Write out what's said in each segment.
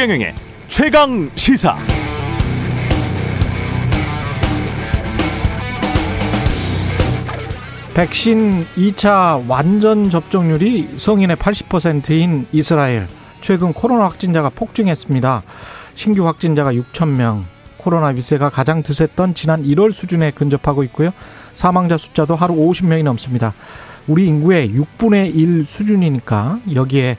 최경영의 최강 시사. 백신 2차 완전 접종률이 성인의 80%인 이스라엘. 최근 코로나 확진자가 폭증했습니다. 신규 확진자가 6천 명. 코로나 위세가 가장 드셌던 지난 1월 수준에 근접하고 있고요. 사망자 숫자도 하루 50명이 넘습니다. 우리 인구의 6분의 1 수준이니까 여기에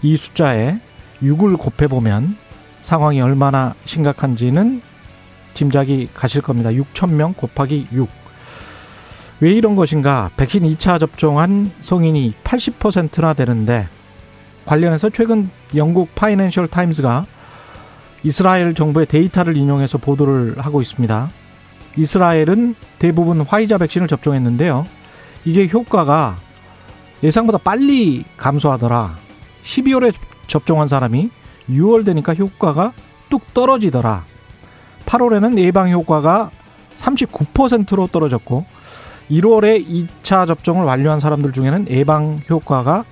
이 숫자에 6을 곱해보면 상황이 얼마나 심각한지는 짐작이 가실 겁니다. 6천 명 곱하기 6. 왜 이런 것인가? 백신 2차 접종한 성인이 80%나 되는데 관련해서 최근 영국 파이낸셜 타임스가 이스라엘 정부의 데이터를 인용해서 보도를 하고 있습니다. 이스라엘은 대부분 화이자 백신을 접종했는데요. 이게 효과가 예상보다 빨리 감소하더라. 12월에 접종한 사람이 6월 되니까 효과가 뚝 떨어지더라. 8월에는 예방 효과가 39%로 떨어졌고 1월에 2차 접종을 완료한 사람들 중에는 예방 효과가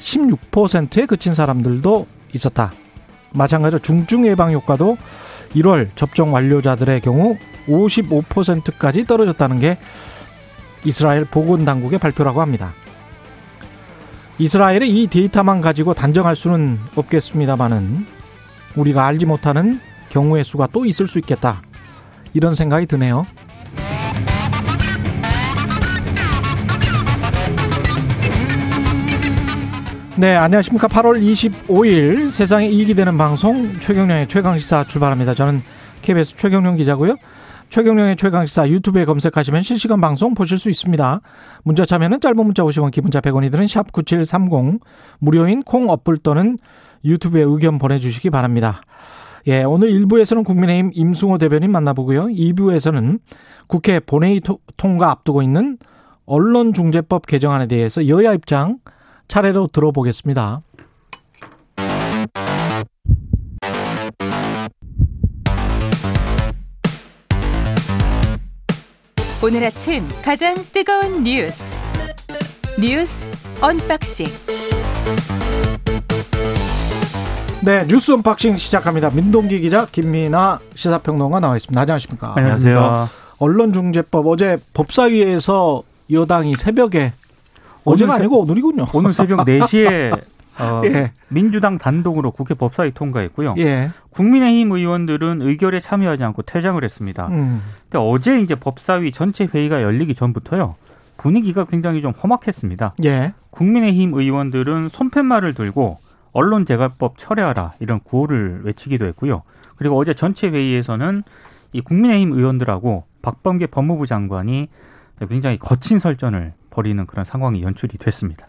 16%에 그친 사람들도 있었다. 마찬가지로 중증 예방 효과도 1월 접종 완료자들의 경우 55%까지 떨어졌다는 게 이스라엘 보건당국의 발표라고 합니다. 이스라엘의 이 데이터만 가지고 단정할 수는 없겠습니다만은 우리가 알지 못하는 경우의 수가 또 있을 수 있겠다. 이런 생각이 드네요. 네, 안녕하십니까. 8월 25일 세상에 이익이 되는 방송 최경령의 최강시사 출발합니다. 저는 KBS 최경령 기자고요. 최경령의 최강시사 유튜브에 검색하시면 실시간 방송 보실 수 있습니다. 문자 참여는 짧은 문자 50원, 기본자 100원이 드는 샵 9730 무료인 콩 어플 또는 유튜브에 의견 보내주시기 바랍니다. 예, 오늘 1부에서는 국민의힘 임승호 대변인 만나보고요. 2부에서는 국회 본회의 통과 앞두고 있는 언론중재법 개정안에 대해서 여야 입장 차례로 들어보겠습니다. 오늘 아침 가장 뜨거운 뉴스 뉴스 언박싱 네 뉴스 언박싱 시작합니다. 민동기 기자 김민아 시사평론가 나와 있습니다. 안녕하십니까? 안녕하세요. 언론중재법 어제 법사위에서 여당이 새벽에 어제가 아니고 오늘이군요. 오늘 새벽 4시에 어, 예. 민주당 단독으로 국회 법사위 통과했고요. 예. 국민의힘 의원들은 의결에 참여하지 않고 퇴장을 했습니다. 음. 근데 어제 이제 법사위 전체 회의가 열리기 전부터요. 분위기가 굉장히 좀 험악했습니다. 예. 국민의힘 의원들은 손팻말을 들고 언론재갈법 철회하라 이런 구호를 외치기도 했고요. 그리고 어제 전체 회의에서는 이 국민의힘 의원들하고 박범계 법무부 장관이 굉장히 거친 설전을 벌이는 그런 상황이 연출이 됐습니다.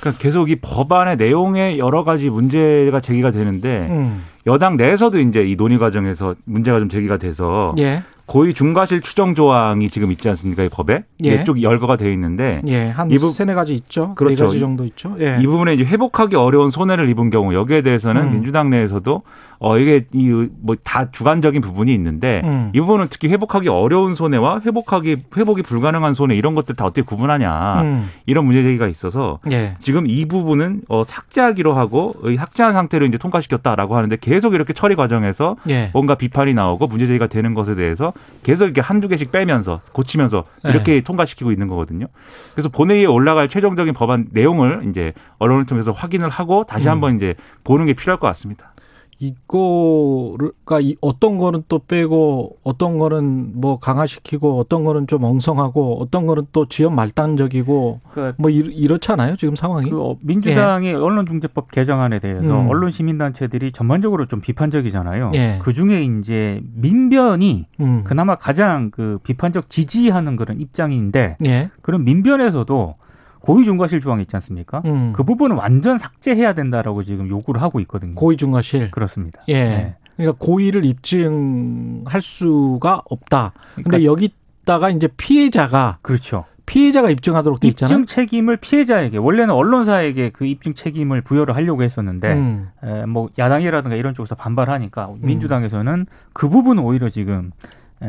그러니까 계속 이 법안의 내용에 여러 가지 문제가 제기가 되는데 음. 여당 내에서도 이제 이 논의 과정에서 문제가 좀 제기가 돼서 예. 고의 중과실 추정 조항이 지금 있지 않습니까? 이 법에 예. 이쪽 열거가 돼 있는데 예, 한 이 부, 세네 가지 있죠. 네 그렇죠. 네 가지 정도 있죠. 예. 이 부분에 이제 회복하기 어려운 손해를 입은 경우 여기에 대해서는 음. 민주당 내에서도 어 이게 이 뭐 다 주관적인 부분이 있는데 음. 이 부분은 특히 회복하기 어려운 손해와 회복하기 회복이 불가능한 손해 이런 것들 다 어떻게 구분하냐 음. 이런 문제 제기가 있어서 예. 지금 이 부분은 어 삭제하기로 하고 삭제한 상태로 이제 통과시켰다라고 하는데 계속 이렇게 처리 과정에서 예. 뭔가 비판이 나오고 문제 제기가 되는 것에 대해서 계속 이렇게 한두 개씩 빼면서 고치면서 이렇게 예. 통과시키고 있는 거거든요. 그래서 본회의에 올라갈 최종적인 법안 내용을 이제 언론을 통해서 확인을 하고 다시 음. 한번 이제 보는 게 필요할 것 같습니다. 이거가 어떤 거는 또 빼고 어떤 거는 뭐 강화시키고 어떤 거는 좀 엉성하고 어떤 거는 또 지연 말단적이고 그러니까 뭐 이렇, 잖아요 지금 상황이 그 어, 민주당의 예. 언론중재법 개정안에 대해서 음. 언론 시민단체들이 전반적으로 좀 비판적이잖아요. 예. 그 중에 이제 민변이 음. 그나마 가장 그 비판적 지지하는 그런 입장인데 예. 그런 민변에서도 고의중과실 조항 있지 않습니까? 음. 그 부분은 완전 삭제해야 된다라고 지금 요구를 하고 있거든요. 고의중과실. 그렇습니다. 예. 네. 그러니까 고의를 입증할 수가 없다. 그러니까 근데 여기다가 이제 피해자가 그렇죠. 피해자가 입증하도록 돼 있잖아요. 입증 책임을 피해자에게 원래는 언론사에게 그 입증 책임을 부여를 하려고 했었는데 음. 에, 뭐 야당이라든가 이런 쪽에서 반발하니까 음. 민주당에서는 그 부분은 오히려 지금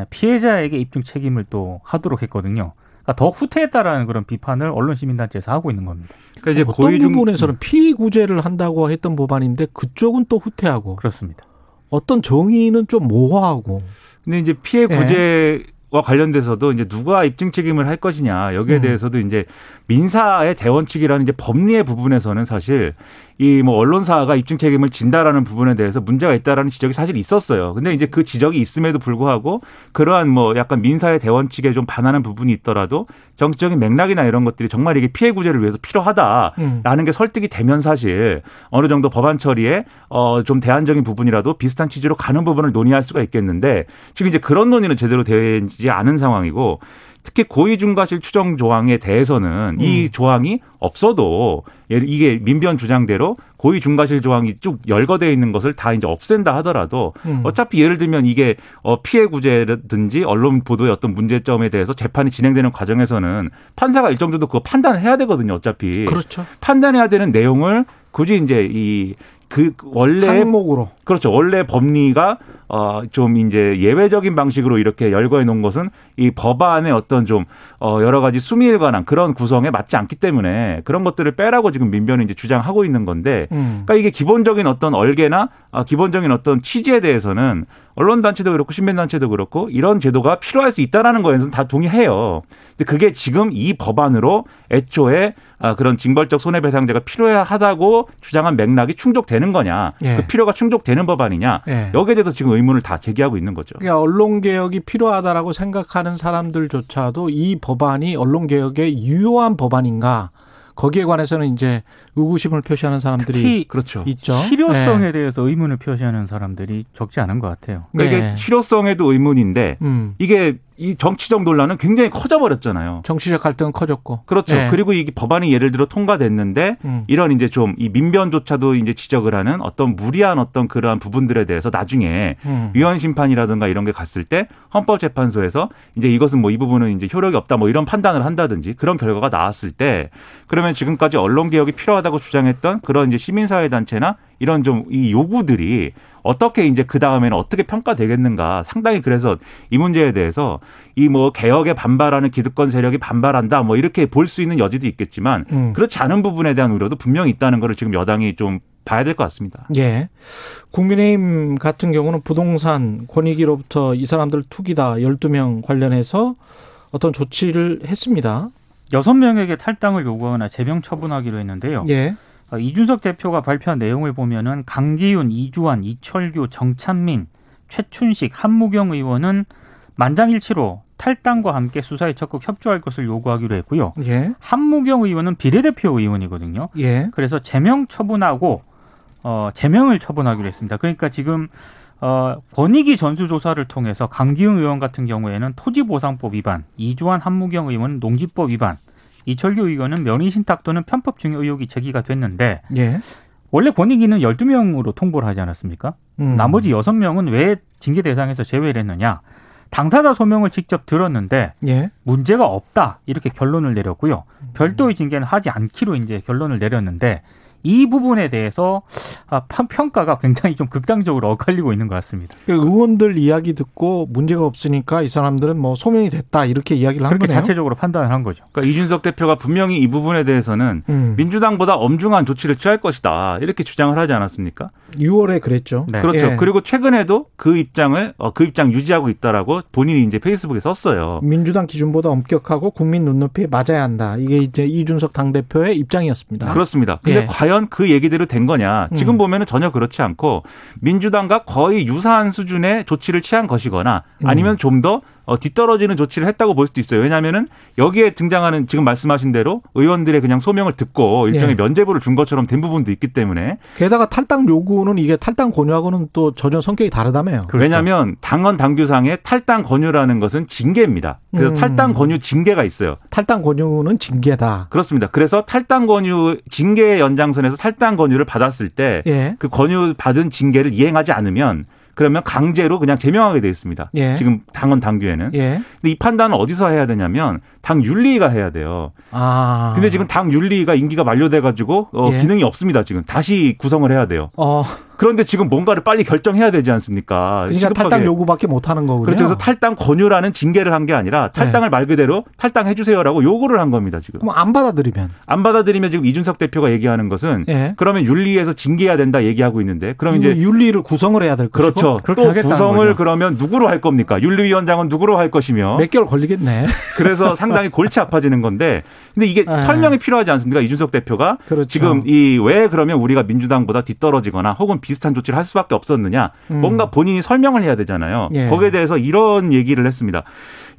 피해자에게 입증 책임을 또 하도록 했거든요. 더 후퇴했다라는 그런 비판을 언론 시민단체에서 하고 있는 겁니다. 그러니까 이제 어떤 부분에서는 피구제를 한다고 했던 법안인데 그쪽은 또 후퇴하고 그렇습니다. 어떤 정의는 좀 모호하고. 근데 이제 피해 구제 네. 와 관련돼서도 이제 누가 입증 책임을 할 것이냐 여기에 음. 대해서도 이제 민사의 대원칙이라는 이제 법리의 부분에서는 사실 이 뭐 언론사가 입증 책임을 진다라는 부분에 대해서 문제가 있다라는 지적이 사실 있었어요. 근데 이제 그 지적이 있음에도 불구하고 그러한 뭐 약간 민사의 대원칙에 좀 반하는 부분이 있더라도 정치적인 맥락이나 이런 것들이 정말 이게 피해 구제를 위해서 필요하다라는 음. 게 설득이 되면 사실 어느 정도 법안 처리에 어 좀 대안적인 부분이라도 비슷한 취지로 가는 부분을 논의할 수가 있겠는데 지금 이제 그런 논의는 제대로 되지 않은 상황이고 특히 고의중과실 추정 조항에 대해서는 음. 이 조항이 없어도 이게 민변 주장대로 고의중과실 조항이 쭉 열거돼 있는 것을 다 이제 없앤다 하더라도 음. 어차피 예를 들면 이게 어 피해 구제라든지 언론 보도의 어떤 문제점에 대해서 재판이 진행되는 과정에서는 판사가 일정 정도 그거 판단을 해야 되거든요. 어차피 그렇죠. 판단해야 되는 내용을 굳이 이제 이 그 원래 항목으로 그렇죠. 원래 법리가 어좀 이제 예외적인 방식으로 이렇게 열거해 놓은 것은 이 법안의 어떤 좀어 여러 가지 수미에 관한 그런 구성에 맞지 않기 때문에 그런 것들을 빼라고 지금 민변은 이제 주장하고 있는 건데 음. 그러니까 이게 기본적인 어떤 얼개나 아 기본적인 어떤 취지에 대해서는 언론 단체도 그렇고 신변 단체도 그렇고 이런 제도가 필요할 수 있다라는 거에는 다 동의해요. 근데 그게 지금 이 법안으로 애초에 아, 그런 징벌적 손해배상제가 필요하다고 주장한 맥락이 충족되는 거냐, 예. 그 필요가 충족되는 법안이냐, 예. 여기에 대해서 지금 의문을 다 제기하고 있는 거죠. 그러니까 언론 개혁이 필요하다라고 생각하는 사람들조차도 이 법안이 언론 개혁에 유효한 법안인가? 거기에 관해서는 이제 의구심을 표시하는 사람들이 그렇죠. 있죠. 실효성에 네. 대해서 의문을 표시하는 사람들이 적지 않은 것 같아요. 그러니까 네. 이게 실효성에도 의문인데 음. 이게 이 정치적 논란은 굉장히 커져버렸잖아요. 정치적 갈등은 커졌고. 그렇죠. 네. 그리고 이게 법안이 예를 들어 통과됐는데 음. 이런 이제 좀 이 민변조차도 이제 지적을 하는 어떤 무리한 어떤 그러한 부분들에 대해서 나중에 음. 위헌 심판이라든가 이런 게 갔을 때 헌법재판소에서 이제 이것은 뭐 이 부분은 이제 효력이 없다 뭐 이런 판단을 한다든지 그런 결과가 나왔을 때 그러면 지금까지 언론 개혁이 필요하다 고 주장했던 그런 이제 시민사회 단체나 이런 좀 이 요구들이 어떻게 이제 그 다음에는 어떻게 평가되겠는가 상당히 그래서 이 문제에 대해서 이 뭐 개혁에 반발하는 기득권 세력이 반발한다 뭐 이렇게 볼 수 있는 여지도 있겠지만 음. 그렇지 않은 부분에 대한 우려도 분명히 있다는 거를 지금 여당이 좀 봐야 될 것 같습니다. 예. 국민의힘 같은 경우는 부동산 권익위로부터 이 사람들 투기다 12명 관련해서 어떤 조치를 했습니다. 6명에게 탈당을 요구하거나 제명 처분하기로 했는데요. 예. 어, 이준석 대표가 발표한 내용을 보면은 강기훈, 이주환, 이철규, 정찬민, 최춘식, 한무경 의원은 만장일치로 탈당과 함께 수사에 적극 협조할 것을 요구하기로 했고요. 예. 한무경 의원은 비례대표 의원이거든요. 예. 그래서 제명 처분하고 어 제명을 처분하기로 했습니다. 그러니까 지금 어 권익위 전수조사를 통해서 강기훈 의원 같은 경우에는 토지보상법 위반, 이주환 한무경 의원은 농지법 위반, 이철규 의원은 명의신탁 또는 편법 증여 의혹이 제기가 됐는데 예. 원래 권익위는 12명으로 통보를 하지 않았습니까? 음. 나머지 6명은 왜 징계 대상에서 제외를 했느냐? 당사자 소명을 직접 들었는데 예. 문제가 없다 이렇게 결론을 내렸고요. 별도의 징계는 하지 않기로 이제 결론을 내렸는데 이 부분에 대해서 아, 평가가 굉장히 좀 극단적으로 엇갈리고 있는 것 같습니다. 그 의원들 이야기 듣고 문제가 없으니까 이 사람들은 뭐 소명이 됐다 이렇게 이야기를 한 거네요. 자체적으로 판단을 한 거죠. 그러니까 이준석 대표가 분명히 이 부분에 대해서는 음. 민주당보다 엄중한 조치를 취할 것이다 이렇게 주장을 하지 않았습니까? 6월에 그랬죠. 네. 그렇죠. 예. 그리고 최근에도 그 입장을 어, 그 입장 유지하고 있다라고 본인이 이제 페이스북에 썼어요. 민주당 기준보다 엄격하고 국민 눈높이에 맞아야 한다. 이게 이제 이준석 당 대표의 입장이었습니다. 그렇습니다. 근데 예. 과연 그 얘기대로 된 거냐? 지금 음. 보면은 전혀 그렇지 않고 민주당과 거의 유사한 수준의 조치를 취한 것이거나 아니면 음. 좀더 어, 뒤떨어지는 조치를 했다고 볼 수도 있어요. 왜냐하면은 여기에 등장하는 지금 말씀하신 대로 의원들의 그냥 소명을 듣고 일종의 예. 면제부를 준 것처럼 된 부분도 있기 때문에 게다가 탈당 요구는 이게 탈당 권유하고는 또 전혀 성격이 다르다며요. 그렇죠. 왜냐하면 당헌 당규상의 탈당 권유라는 것은 징계입니다. 그래서 음. 탈당 권유 징계가 있어요. 탈당 권유는 징계다. 그렇습니다. 그래서 탈당 권유 징계 연장선에서 탈당 권유를 받았을 때그 예. 그 권유 받은 징계를 이행하지 않으면 그러면 강제로 그냥 제명하게 돼 있습니다. 예. 지금 당원 당규에는. 예. 근데 이 판단은 어디서 해야 되냐면 당 윤리위가 해야 돼요. 아. 근데 지금 당 윤리위가 임기가 만료돼 가지고 어, 예. 기능이 없습니다. 지금 다시 구성을 해야 돼요. 어. 그런데 지금 뭔가를 빨리 결정해야 되지 않습니까? 그러니까 시급하게. 탈당 요구밖에 못 하는 거군요. 그렇죠. 그래서 탈당 권유라는 징계를 한 게 아니라 탈당을 네. 말 그대로 탈당해 주세요라고 요구를 한 겁니다, 지금. 그럼 안 받아들이면 안 받아들이면 지금 이준석 대표가 얘기하는 것은 네. 그러면 윤리에서 징계해야 된다 얘기하고 있는데 그럼 이제 윤리를 구성을 해야 될 것이고 그렇죠. 또 구성을 거죠. 그러면 누구로 할 겁니까? 윤리위원장은 누구로 할 것이며 몇 개월 걸리겠네. 그래서 상 당히 골치 아파지는 건데 근데 이게 네. 설명이 필요하지 않습니까? 이준석 대표가 그렇죠. 지금 이 왜 그러면 우리가 민주당보다 뒤떨어지거나 혹은 비슷한 조치를 할 수밖에 없었느냐 음. 뭔가 본인이 설명을 해야 되잖아요. 예. 거기에 대해서 이런 얘기를 했습니다.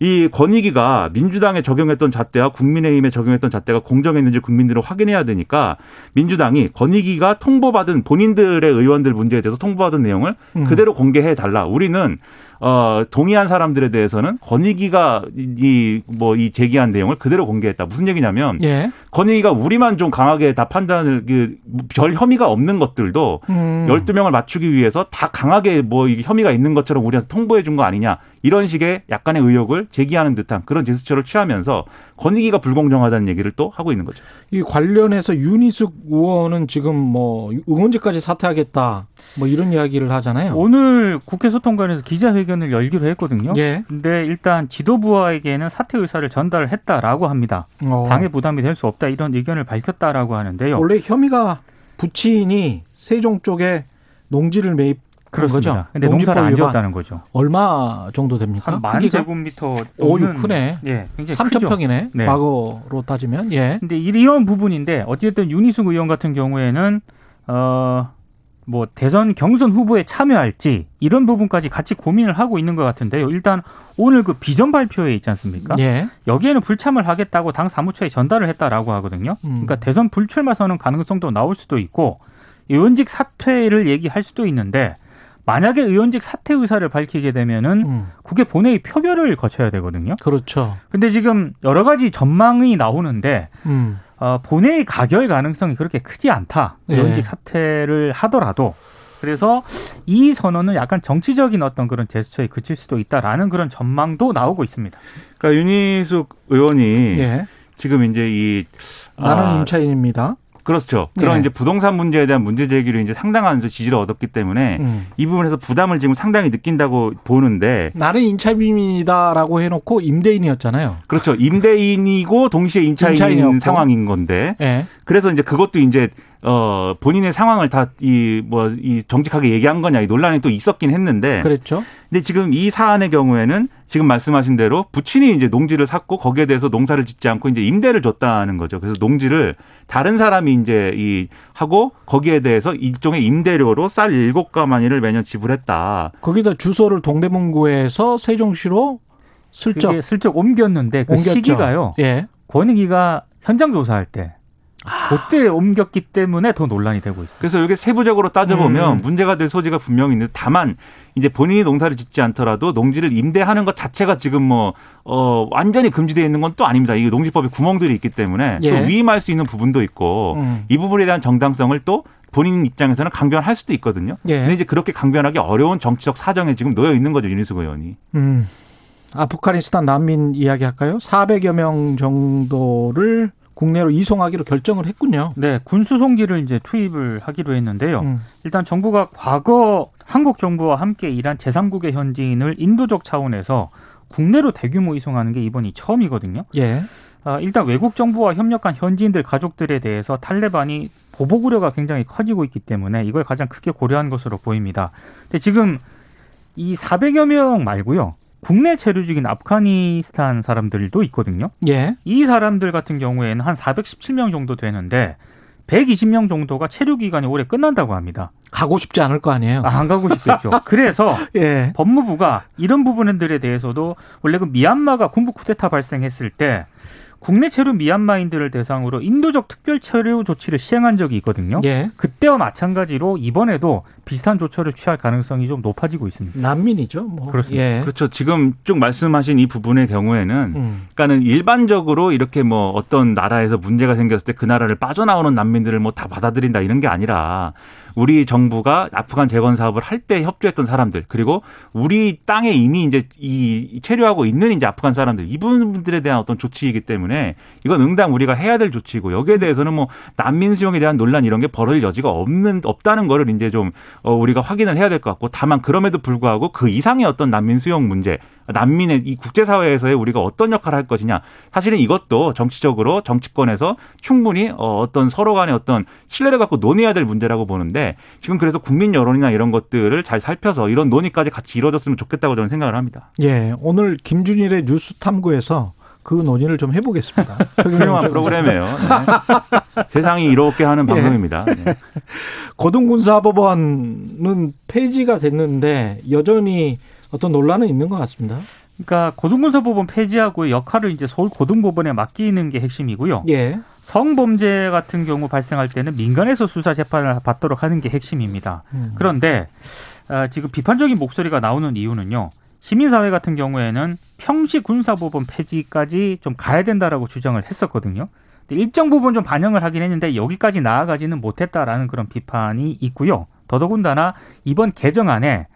이 권익위가 민주당에 적용했던 잣대와 국민의힘에 적용했던 잣대가 공정했는지 국민들은 확인해야 되니까 민주당이 권익위가 통보받은 본인들의 의원들 문제에 대해서 통보받은 내용을 음. 그대로 공개해 달라. 우리는 어, 동의한 사람들에 대해서는 권익위가 이, 뭐, 이 제기한 내용을 그대로 공개했다. 무슨 얘기냐면, 예. 권익위가 우리만 좀 강하게 다 판단을, 그, 별 혐의가 없는 것들도 음. 12명을 맞추기 위해서 다 강하게 뭐, 혐의가 있는 것처럼 우리한테 통보해 준 거 아니냐. 이런 식의 약간의 의혹을 제기하는 듯한 그런 제스처를 취하면서 권익위가 불공정하다는 얘기를 또 하고 있는 거죠. 이 관련해서 윤희숙 의원은 지금 뭐 의원직까지 사퇴하겠다 뭐 이런 이야기를 하잖아요. 오늘 국회 소통관에서 기자회견을 열기로 했거든요. 예. 근데 일단 지도부와에게는 사퇴 의사를 전달했다라고 합니다. 어. 당의 부담이 될 수 없다 이런 의견을 밝혔다라고 하는데요. 원래 혐의가 부친이 세종 쪽에 농지를 매입 그렇습니다. 거죠? 근데 농사를 안 지었다는 거죠. 얼마 정도 됩니까? 한 만 제곱미터 오, 크네. 예, 3천 평이네. 네. 과거로 따지면. 예. 근데 이런 부분인데 어쨌든 윤희숙 의원 같은 경우에는 어. 뭐 대선 경선 후보에 참여할지 이런 부분까지 같이 고민을 하고 있는 것 같은데요. 일단 오늘 그 비전 발표회 있지 않습니까? 예. 여기에는 불참을 하겠다고 당 사무처에 전달을 했다라고 하거든요. 음. 그러니까 대선 불출마 선언 가능성도 나올 수도 있고 의원직 사퇴를 얘기할 수도 있는데 만약에 의원직 사퇴 의사를 밝히게 되면은 음. 국회 본회의 표결을 거쳐야 되거든요. 그렇죠. 근데 지금 여러 가지 전망이 나오는데 음. 어, 본회의 가결 가능성이 그렇게 크지 않다. 예. 의원직 네. 사퇴를 하더라도 그래서 이 선언은 약간 정치적인 어떤 그런 제스처에 그칠 수도 있다라는 그런 전망도 나오고 있습니다. 그러니까 윤희숙 의원이 예. 지금 이제 이 나는 아, 임차인입니다. 그렇죠. 그런 네. 이제 부동산 문제에 대한 문제 제기로 이제 상당한 지지를 얻었기 때문에 음. 이 부분에서 부담을 지금 상당히 느낀다고 보는데 나는 임차인이다라고 해놓고 임대인이었잖아요. 그렇죠. 임대인이고 동시에 임차인 임차인이었고. 상황인 건데 네. 그래서 이제 그것도 이제 어 본인의 상황을 다 이 뭐이 뭐 정직하게 얘기한 거냐 이 논란이 또 있었긴 했는데 그렇죠. 근데 지금 이 사안의 경우에는 지금 말씀하신 대로 부친이 이제 농지를 샀고 거기에 대해서 농사를 짓지 않고 이제 임대를 줬다는 거죠. 그래서 농지를 다른 사람이 이제 이 하고 거기에 대해서 일종의 임대료로 쌀 일곱 가마니를 매년 지불했다. 거기다 주소를 동대문구에서 세종시로 슬쩍 슬쩍 옮겼는데 그 옮겼죠. 시기가요. 예. 권익위가 현장 조사할 때 그때 옮겼기 때문에 더 논란이 되고 있어요. 그래서 이게 세부적으로 따져보면 음. 문제가 될 소지가 분명히 있는데 다만 이제 본인이 농사를 짓지 않더라도 농지를 임대하는 것 자체가 지금 뭐, 어, 완전히 금지되어 있는 건 또 아닙니다. 이 농지법에 구멍들이 있기 때문에 예. 또 위임할 수 있는 부분도 있고 음. 이 부분에 대한 정당성을 또 본인 입장에서는 강변할 수도 있거든요. 예. 근데 이제 그렇게 강변하기 어려운 정치적 사정에 지금 놓여 있는 거죠. 윤희숙 의원이. 음. 아프가니스탄 난민 이야기 할까요? 400여 명 정도를 국내로 이송하기로 결정을 했군요. 네, 군수송기를 이제 투입을 하기로 했는데요. 음. 일단 정부가 과거 한국 정부와 함께 일한 제3국의 현지인을 인도적 차원에서 국내로 대규모 이송하는 게 이번이 처음이거든요. 예. 아, 일단 외국 정부와 협력한 현지인들 가족들에 대해서 탈레반이 보복 우려가 굉장히 커지고 있기 때문에 이걸 가장 크게 고려한 것으로 보입니다. 근데 지금 이 400여 명 말고요. 국내 체류직인 아프가니스탄 사람들도 있거든요. 예. 이 사람들 같은 경우에는 한 417명 정도 되는데 120명 정도가 체류 기간이 올해 끝난다고 합니다. 가고 싶지 않을 거 아니에요. 아, 안 가고 싶겠죠. 그래서 예. 법무부가 이런 부분들에 대해서도 원래 그 미얀마가 군부 쿠데타 발생했을 때 국내 체류 미얀마인들을 대상으로 인도적 특별 체류 조치를 시행한 적이 있거든요. 예. 그때와 마찬가지로 이번에도 비슷한 조처를 취할 가능성이 좀 높아지고 있습니다. 난민이죠. 뭐. 그렇습니다. 예. 그렇죠. 지금 쭉 말씀하신 이 부분의 경우에는 음. 그러니까는 일반적으로 이렇게 뭐 어떤 나라에서 문제가 생겼을 때 그 나라를 빠져나오는 난민들을 뭐 다 받아들인다 이런 게 아니라 우리 정부가 아프간 재건 사업을 할 때 협조했던 사람들 그리고 우리 땅에 이미 이제 이 체류하고 있는 이제 아프간 사람들 이분들에 대한 어떤 조치이기 때문에 이건 응당 우리가 해야 될 조치고 여기에 대해서는 뭐 난민 수용에 대한 논란 이런 게 벌어질 여지가 없는 없다는 거를 이제 좀 어, 우리가 확인을 해야 될 것 같고 다만 그럼에도 불구하고 그 이상의 어떤 난민 수용 문제 난민의 이 국제사회에서의 우리가 어떤 역할을 할 것이냐. 사실은 이것도 정치적으로 정치권에서 충분히 어, 어떤 서로 간의 어떤 신뢰를 갖고 논의해야 될 문제라고 보는데 지금 그래서 국민 여론이나 이런 것들을 잘 살펴서 이런 논의까지 같이 이루어졌으면 좋겠다고 저는 생각을 합니다. 예. 오늘 김준일의 뉴스 탐구에서 그 논의를 좀 해보겠습니다. 훌륭한 프로그램이에요. 네. 세상이 이렇게 하는 예. 방송입니다. 네. 고등군사법원은 폐지가 됐는데 여전히 어떤 논란은 있는 것 같습니다. 그러니까 고등군사법원 폐지하고 역할을 이제 서울 고등법원에 맡기는 게 핵심이고요. 예. 성범죄 같은 경우 발생할 때는 민간에서 수사 재판을 받도록 하는 게 핵심입니다. 음. 그런데 어, 지금 비판적인 목소리가 나오는 이유는요. 시민사회 같은 경우에는 평시 군사법원 폐지까지 좀 가야 된다라고 주장을 했었거든요. 일정 부분 좀 반영을 하긴 했는데 여기까지 나아가지는 못했다라는 그런 비판이 있고요. 더더군다나 이번 개정안에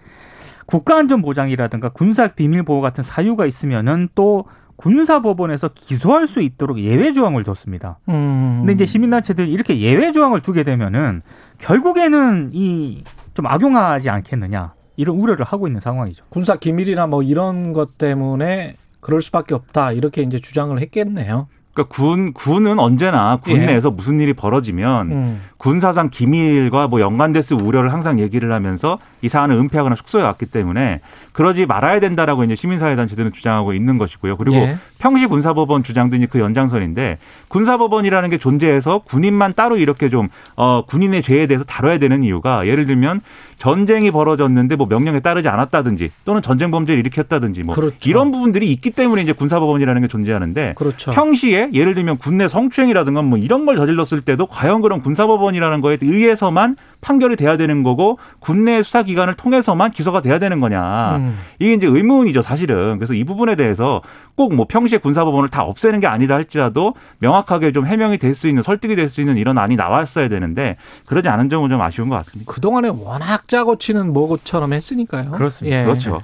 국가안전보장이라든가 군사 비밀 보호 같은 사유가 있으면은 또 군사법원에서 기소할 수 있도록 예외 조항을 뒀습니다. 음. 근데 이제 시민단체들이 이렇게 예외 조항을 두게 되면은 결국에는 이 좀 악용하지 않겠느냐 이런 우려를 하고 있는 상황이죠. 군사 기밀이나 뭐 이런 것 때문에 그럴 수밖에 없다 이렇게 이제 주장을 했겠네요. 그러니까 군 군은 언제나 군 예. 내에서 무슨 일이 벌어지면 음. 군사상 기밀과 뭐 연관됐을 우려를 항상 얘기를 하면서 이 사안을 은폐하거나 숙소해 왔기 때문에 그러지 말아야 된다라고 이제 시민사회 단체들은 주장하고 있는 것이고요. 그리고 예. 평시 군사법원 주장도 이제 그 연장선인데 군사법원이라는 게 존재해서 군인만 따로 이렇게 좀 어, 군인의 죄에 대해서 다뤄야 되는 이유가 예를 들면 전쟁이 벌어졌는데 뭐 명령에 따르지 않았다든지 또는 전쟁 범죄를 일으켰다든지 뭐 그렇죠. 이런 부분들이 있기 때문에 이제 군사법원이라는 게 존재하는데 그렇죠. 평시에 예를 들면 군내 성추행이라든가 뭐 이런 걸 저질렀을 때도 과연 그런 군사법원이라는 거에 의해서만 판결이 돼야 되는 거고 군내 수사 기관을 통해서만 기소가 돼야 되는 거냐 음. 이게 이제 의문이죠 사실은 그래서 이 부분에 대해서 꼭 뭐 평시에 군사법원을 다 없애는 게 아니다 할지라도 명확하게 좀 해명이 될 수 있는 설득이 될 수 있는 이런 안이 나왔어야 되는데 그러지 않은 점은 좀 아쉬운 것 같습니다. 그 동안에 워낙 짜고 치는 뭐고처럼 했으니까요. 그렇습니다. 예. 그렇죠.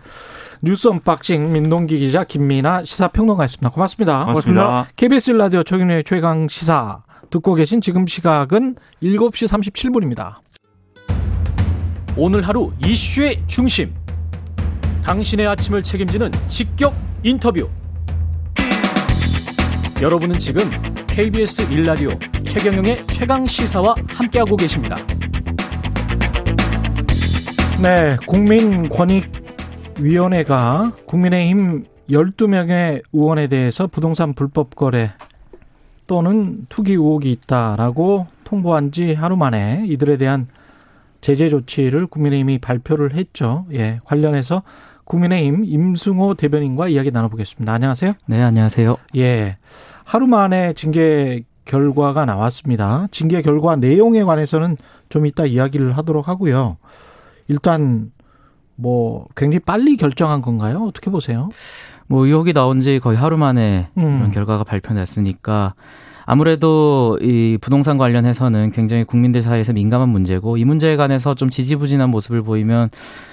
뉴스 언박싱 민동기 기자 김민아 시사평론가였습니다. 고맙습니다. 고맙습니다. 고맙습니다. KBS 라디오 최경영의 최강 시사 듣고 계신 지금 시각은 7시 37분입니다. 오늘 하루 이슈의 중심. 당신의 아침을 책임지는 직격 인터뷰. 여러분은 지금 KBS 일라디오 최경영의 최강 시사와 함께하고 계십니다. 네, 국민권익위원회가 국민의힘 12명의 의원에 대해서 부동산 불법 거래 또는 투기 의혹이 있다라고 통보한 지 하루 만에 이들에 대한 제재 조치를 국민의힘이 발표를 했죠. 예, 관련해서 국민의힘 임승호 대변인과 이야기 나눠보겠습니다. 안녕하세요. 네, 안녕하세요. 예, 하루 만에 징계 결과가 나왔습니다. 징계 결과 내용에 관해서는 좀 이따 이야기를 하도록 하고요. 일단 뭐 굉장히 빨리 결정한 건가요? 어떻게 보세요? 뭐 의혹이 나온 지 거의 하루 만에 음. 이런 결과가 발표됐으니까 아무래도 이 부동산 관련해서는 굉장히 국민들 사이에서 민감한 문제고 이 문제에 관해서 좀 지지부진한 모습을 보이면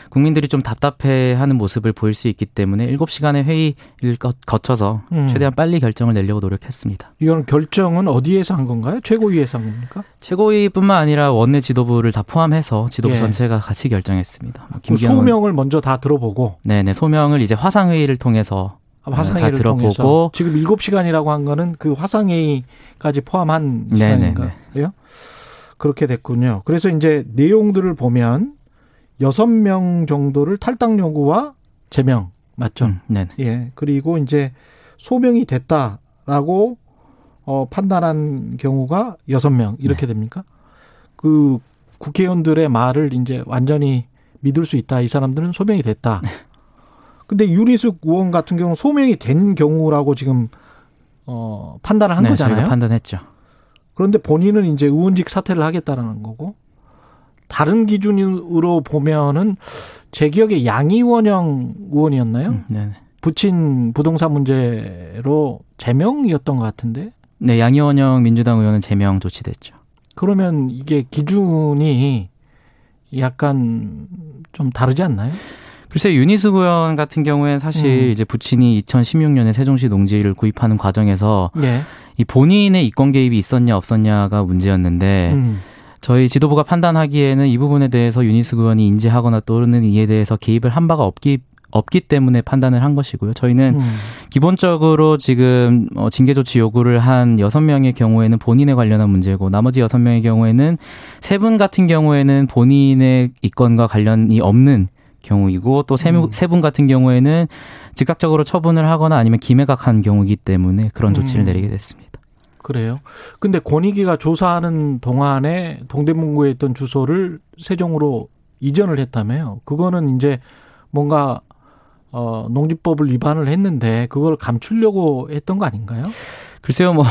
국민들이 좀 답답해하는 모습을 보일 수 있기 때문에 7시간의 회의를 거쳐서 음. 최대한 빨리 결정을 내려고 노력했습니다. 이건 결정은 어디에서 한 건가요? 최고위에서 한 겁니까? 최고위뿐만 아니라 원내 지도부를 다 포함해서 지도부 예. 전체가 같이 결정했습니다. 뭐그 소명을 먼저 다 들어보고 네네 소명을 이제 화상 회의를 통해서 화상회의를 다 들어보고 통해서. 지금 7시간이라고 한 거는 그 화상회의까지 포함한 시간인가요? 그렇게 됐군요. 그래서 이제 내용들을 보면 여섯 명 정도를 탈당 요구와 제명 맞죠? 음, 네. 예. 그리고 이제 소명이 됐다라고 어 판단한 경우가 여섯 명 이렇게 네. 됩니까? 그 국회의원들의 말을 이제 완전히 믿을 수 있다. 이 사람들은 소명이 됐다. 네. 근데 유리숙 의원 같은 경우는 소명이 된 경우라고 지금 어 판단을 한 네, 거잖아요. 판단했죠. 그런데 본인은 이제 의원직 사퇴를 하겠다라는 거고 다른 기준으로 보면은 제 기억에 양이원영 의원이었나요? 음, 네. 부친 부동산 문제로 제명이었던 것 같은데. 네, 양이원영 민주당 의원은 제명 조치됐죠. 그러면 이게 기준이 약간 좀 다르지 않나요? 글쎄 윤희숙 의원 같은 경우에는 사실 음. 이제 부친이 2016년에 세종시 농지를 구입하는 과정에서 예. 이 본인의 이권 개입이 있었냐 없었냐가 문제였는데 음. 저희 지도부가 판단하기에는 이 부분에 대해서 윤희숙 의원이 인지하거나 또는 이에 대해서 개입을 한 바가 없기 없기 때문에 판단을 한 것이고요. 저희는 음. 기본적으로 지금 어, 징계 조치 요구를 한 여섯 명의 경우에는 본인에 관련한 문제고 나머지 여섯 명의 경우에는 세 분 같은 경우에는 본인의 이권과 관련이 없는 경우이고 또세분 음. 같은 경우에는 즉각적으로 처분을 하거나 아니면 기매각한 경우이기 때문에 그런 조치를 음. 내리게 됐습니다. 그래요. 근데 권익위가 조사하는 동안에 동대문구에 있던 주소를 세종으로 이전을 했다며요. 그거는 이제 뭔가 어 농지법을 위반을 했는데 그걸 감추려고 했던 거 아닌가요? 글쎄요, 뭐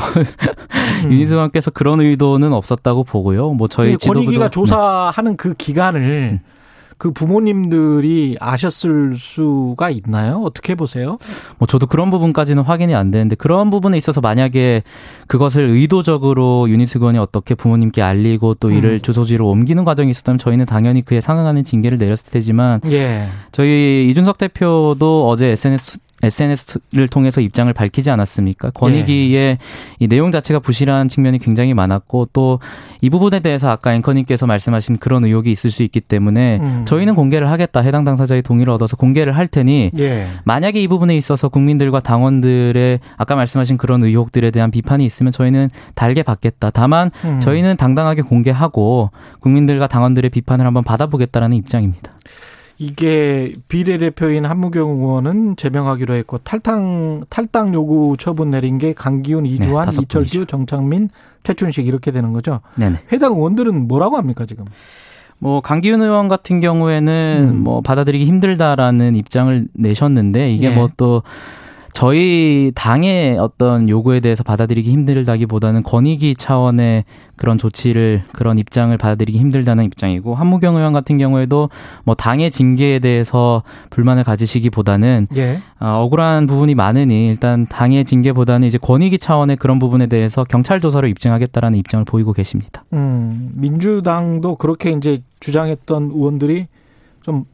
음. 윤희수님께서 그런 의도는 없었다고 보고요. 뭐 저희 권익위가 네. 조사하는 그 기간을 음. 그 부모님들이 아셨을 수가 있나요? 어떻게 보세요? 뭐 저도 그런 부분까지는 확인이 안 되는데 그런 부분에 있어서 만약에 그것을 의도적으로 유니스건이 어떻게 부모님께 알리고 또 이를 음. 주소지로 옮기는 과정이 있었다면 저희는 당연히 그에 상응하는 징계를 내렸을 테지만 예. 저희 이준석 대표도 어제 SNS SNS를 통해서 입장을 밝히지 않았습니까? 권익위의 예. 이 내용 자체가 부실한 측면이 굉장히 많았고 또 이 부분에 대해서 아까 앵커님께서 말씀하신 그런 의혹이 있을 수 있기 때문에 음. 저희는 공개를 하겠다 해당 당사자의 동의를 얻어서 공개를 할 테니 예. 만약에 이 부분에 있어서 국민들과 당원들의 아까 말씀하신 그런 의혹들에 대한 비판이 있으면 저희는 달게 받겠다. 다만 음. 저희는 당당하게 공개하고 국민들과 당원들의 비판을 한번 받아보겠다라는 입장입니다. 이게 비례대표인 한무경 의원은 제명하기로 했고 탈당 탈당 요구 처분 내린 게 강기훈, 네, 이주환, 네, 이철규, 정창민, 최춘식 이렇게 되는 거죠. 네네. 해당 의원들은 뭐라고 합니까 지금? 뭐 강기훈 의원 같은 경우에는 음. 뭐 받아들이기 힘들다라는 입장을 내셨는데 이게 예. 뭐또 저희 당의 어떤 요구에 대해서 받아들이기 힘들다기보다는 권익위 차원의 그런 조치를 그런 입장을 받아들이기 힘들다는 입장이고 한무경 의원 같은 경우에도 뭐 당의 징계에 대해서 불만을 가지시기보다는 예. 어, 억울한 부분이 많으니 일단 당의 징계보다는 이제 권익위 차원의 그런 부분에 대해서 경찰 조사로 입증하겠다라는 입장을 보이고 계십니다. 음, 민주당도 그렇게 이제 주장했던 의원들이 좀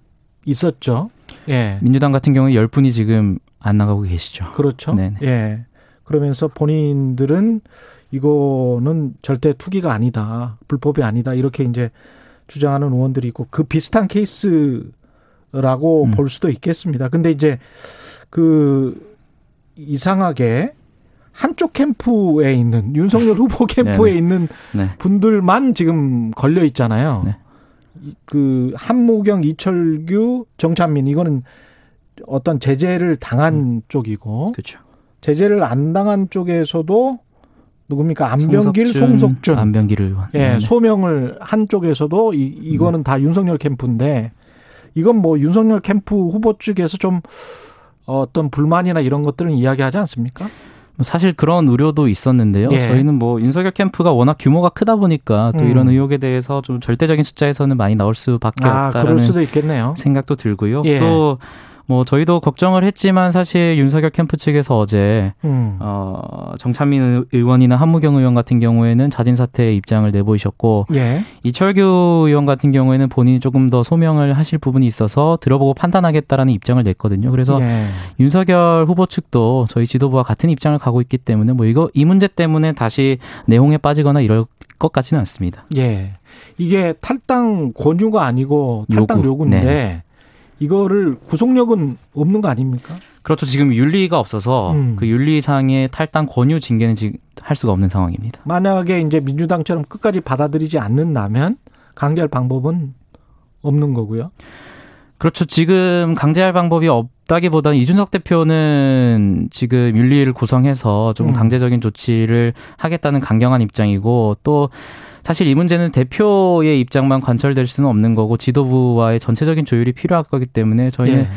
있었죠. 예. 민주당 같은 경우에 열 분이 지금 안 나가고 계시죠. 그렇죠. 네네. 예. 그러면서 본인들은 이거는 절대 투기가 아니다. 불법이 아니다. 이렇게 이제 주장하는 의원들이 있고 그 비슷한 케이스라고 음. 볼 수도 있겠습니다. 근데 이제 그 이상하게 한쪽 캠프에 있는 윤석열 후보 캠프에 있는 네. 분들만 지금 걸려 있잖아요. 네. 그 한무경, 이철규, 정찬민 이거는 어떤 제재를 당한 음. 쪽이고 그렇죠. 제재를 안 당한 쪽에서도 누굽니까 안병길, 송석준, 송석준. 안병길 의원. 예, 네. 소명을 한 쪽에서도 이 이거는 음. 다 윤석열 캠프인데 이건 뭐 윤석열 캠프 후보 측에서 좀 어떤 불만이나 이런 것들은 이야기하지 않습니까? 뭐 사실 그런 우려도 있었는데요. 예. 저희는 뭐 윤석열 캠프가 워낙 규모가 크다 보니까 또 음. 이런 의혹에 대해서 좀 절대적인 숫자에서는 많이 나올 수밖에 아, 없다라는 생각도 들고요. 예. 또 뭐 저희도 걱정을 했지만 사실 윤석열 캠프 측에서 어제 음. 어 정찬민 의원이나 한무경 의원 같은 경우에는 자진 사퇴의 입장을 내보이셨고 예. 이철규 의원 같은 경우에는 본인이 조금 더 소명을 하실 부분이 있어서 들어보고 판단하겠다라는 입장을 냈거든요. 그래서 예. 윤석열 후보 측도 저희 지도부와 같은 입장을 가고 있기 때문에 뭐 이거 이 문제 때문에 다시 내홍에 빠지거나 이럴 것 같지는 않습니다. 예. 이게 탈당 권유가 아니고 탈당 요구. 인데 네. 이거를 구속력은 없는 거 아닙니까? 그렇죠. 지금 윤리가 없어서 음. 그 윤리상의 탈당 권유 징계는 지금 할 수가 없는 상황입니다. 만약에 이제 민주당처럼 끝까지 받아들이지 않는다면 강제할 방법은 없는 거고요. 그렇죠. 지금 강제할 방법이 없다기보다는 이준석 대표는 지금 윤리를 구성해서 좀 음. 강제적인 조치를 하겠다는 강경한 입장이고 또 사실 이 문제는 대표의 입장만 관철될 수는 없는 거고 지도부와의 전체적인 조율이 필요할 거기 때문에 저희는 예.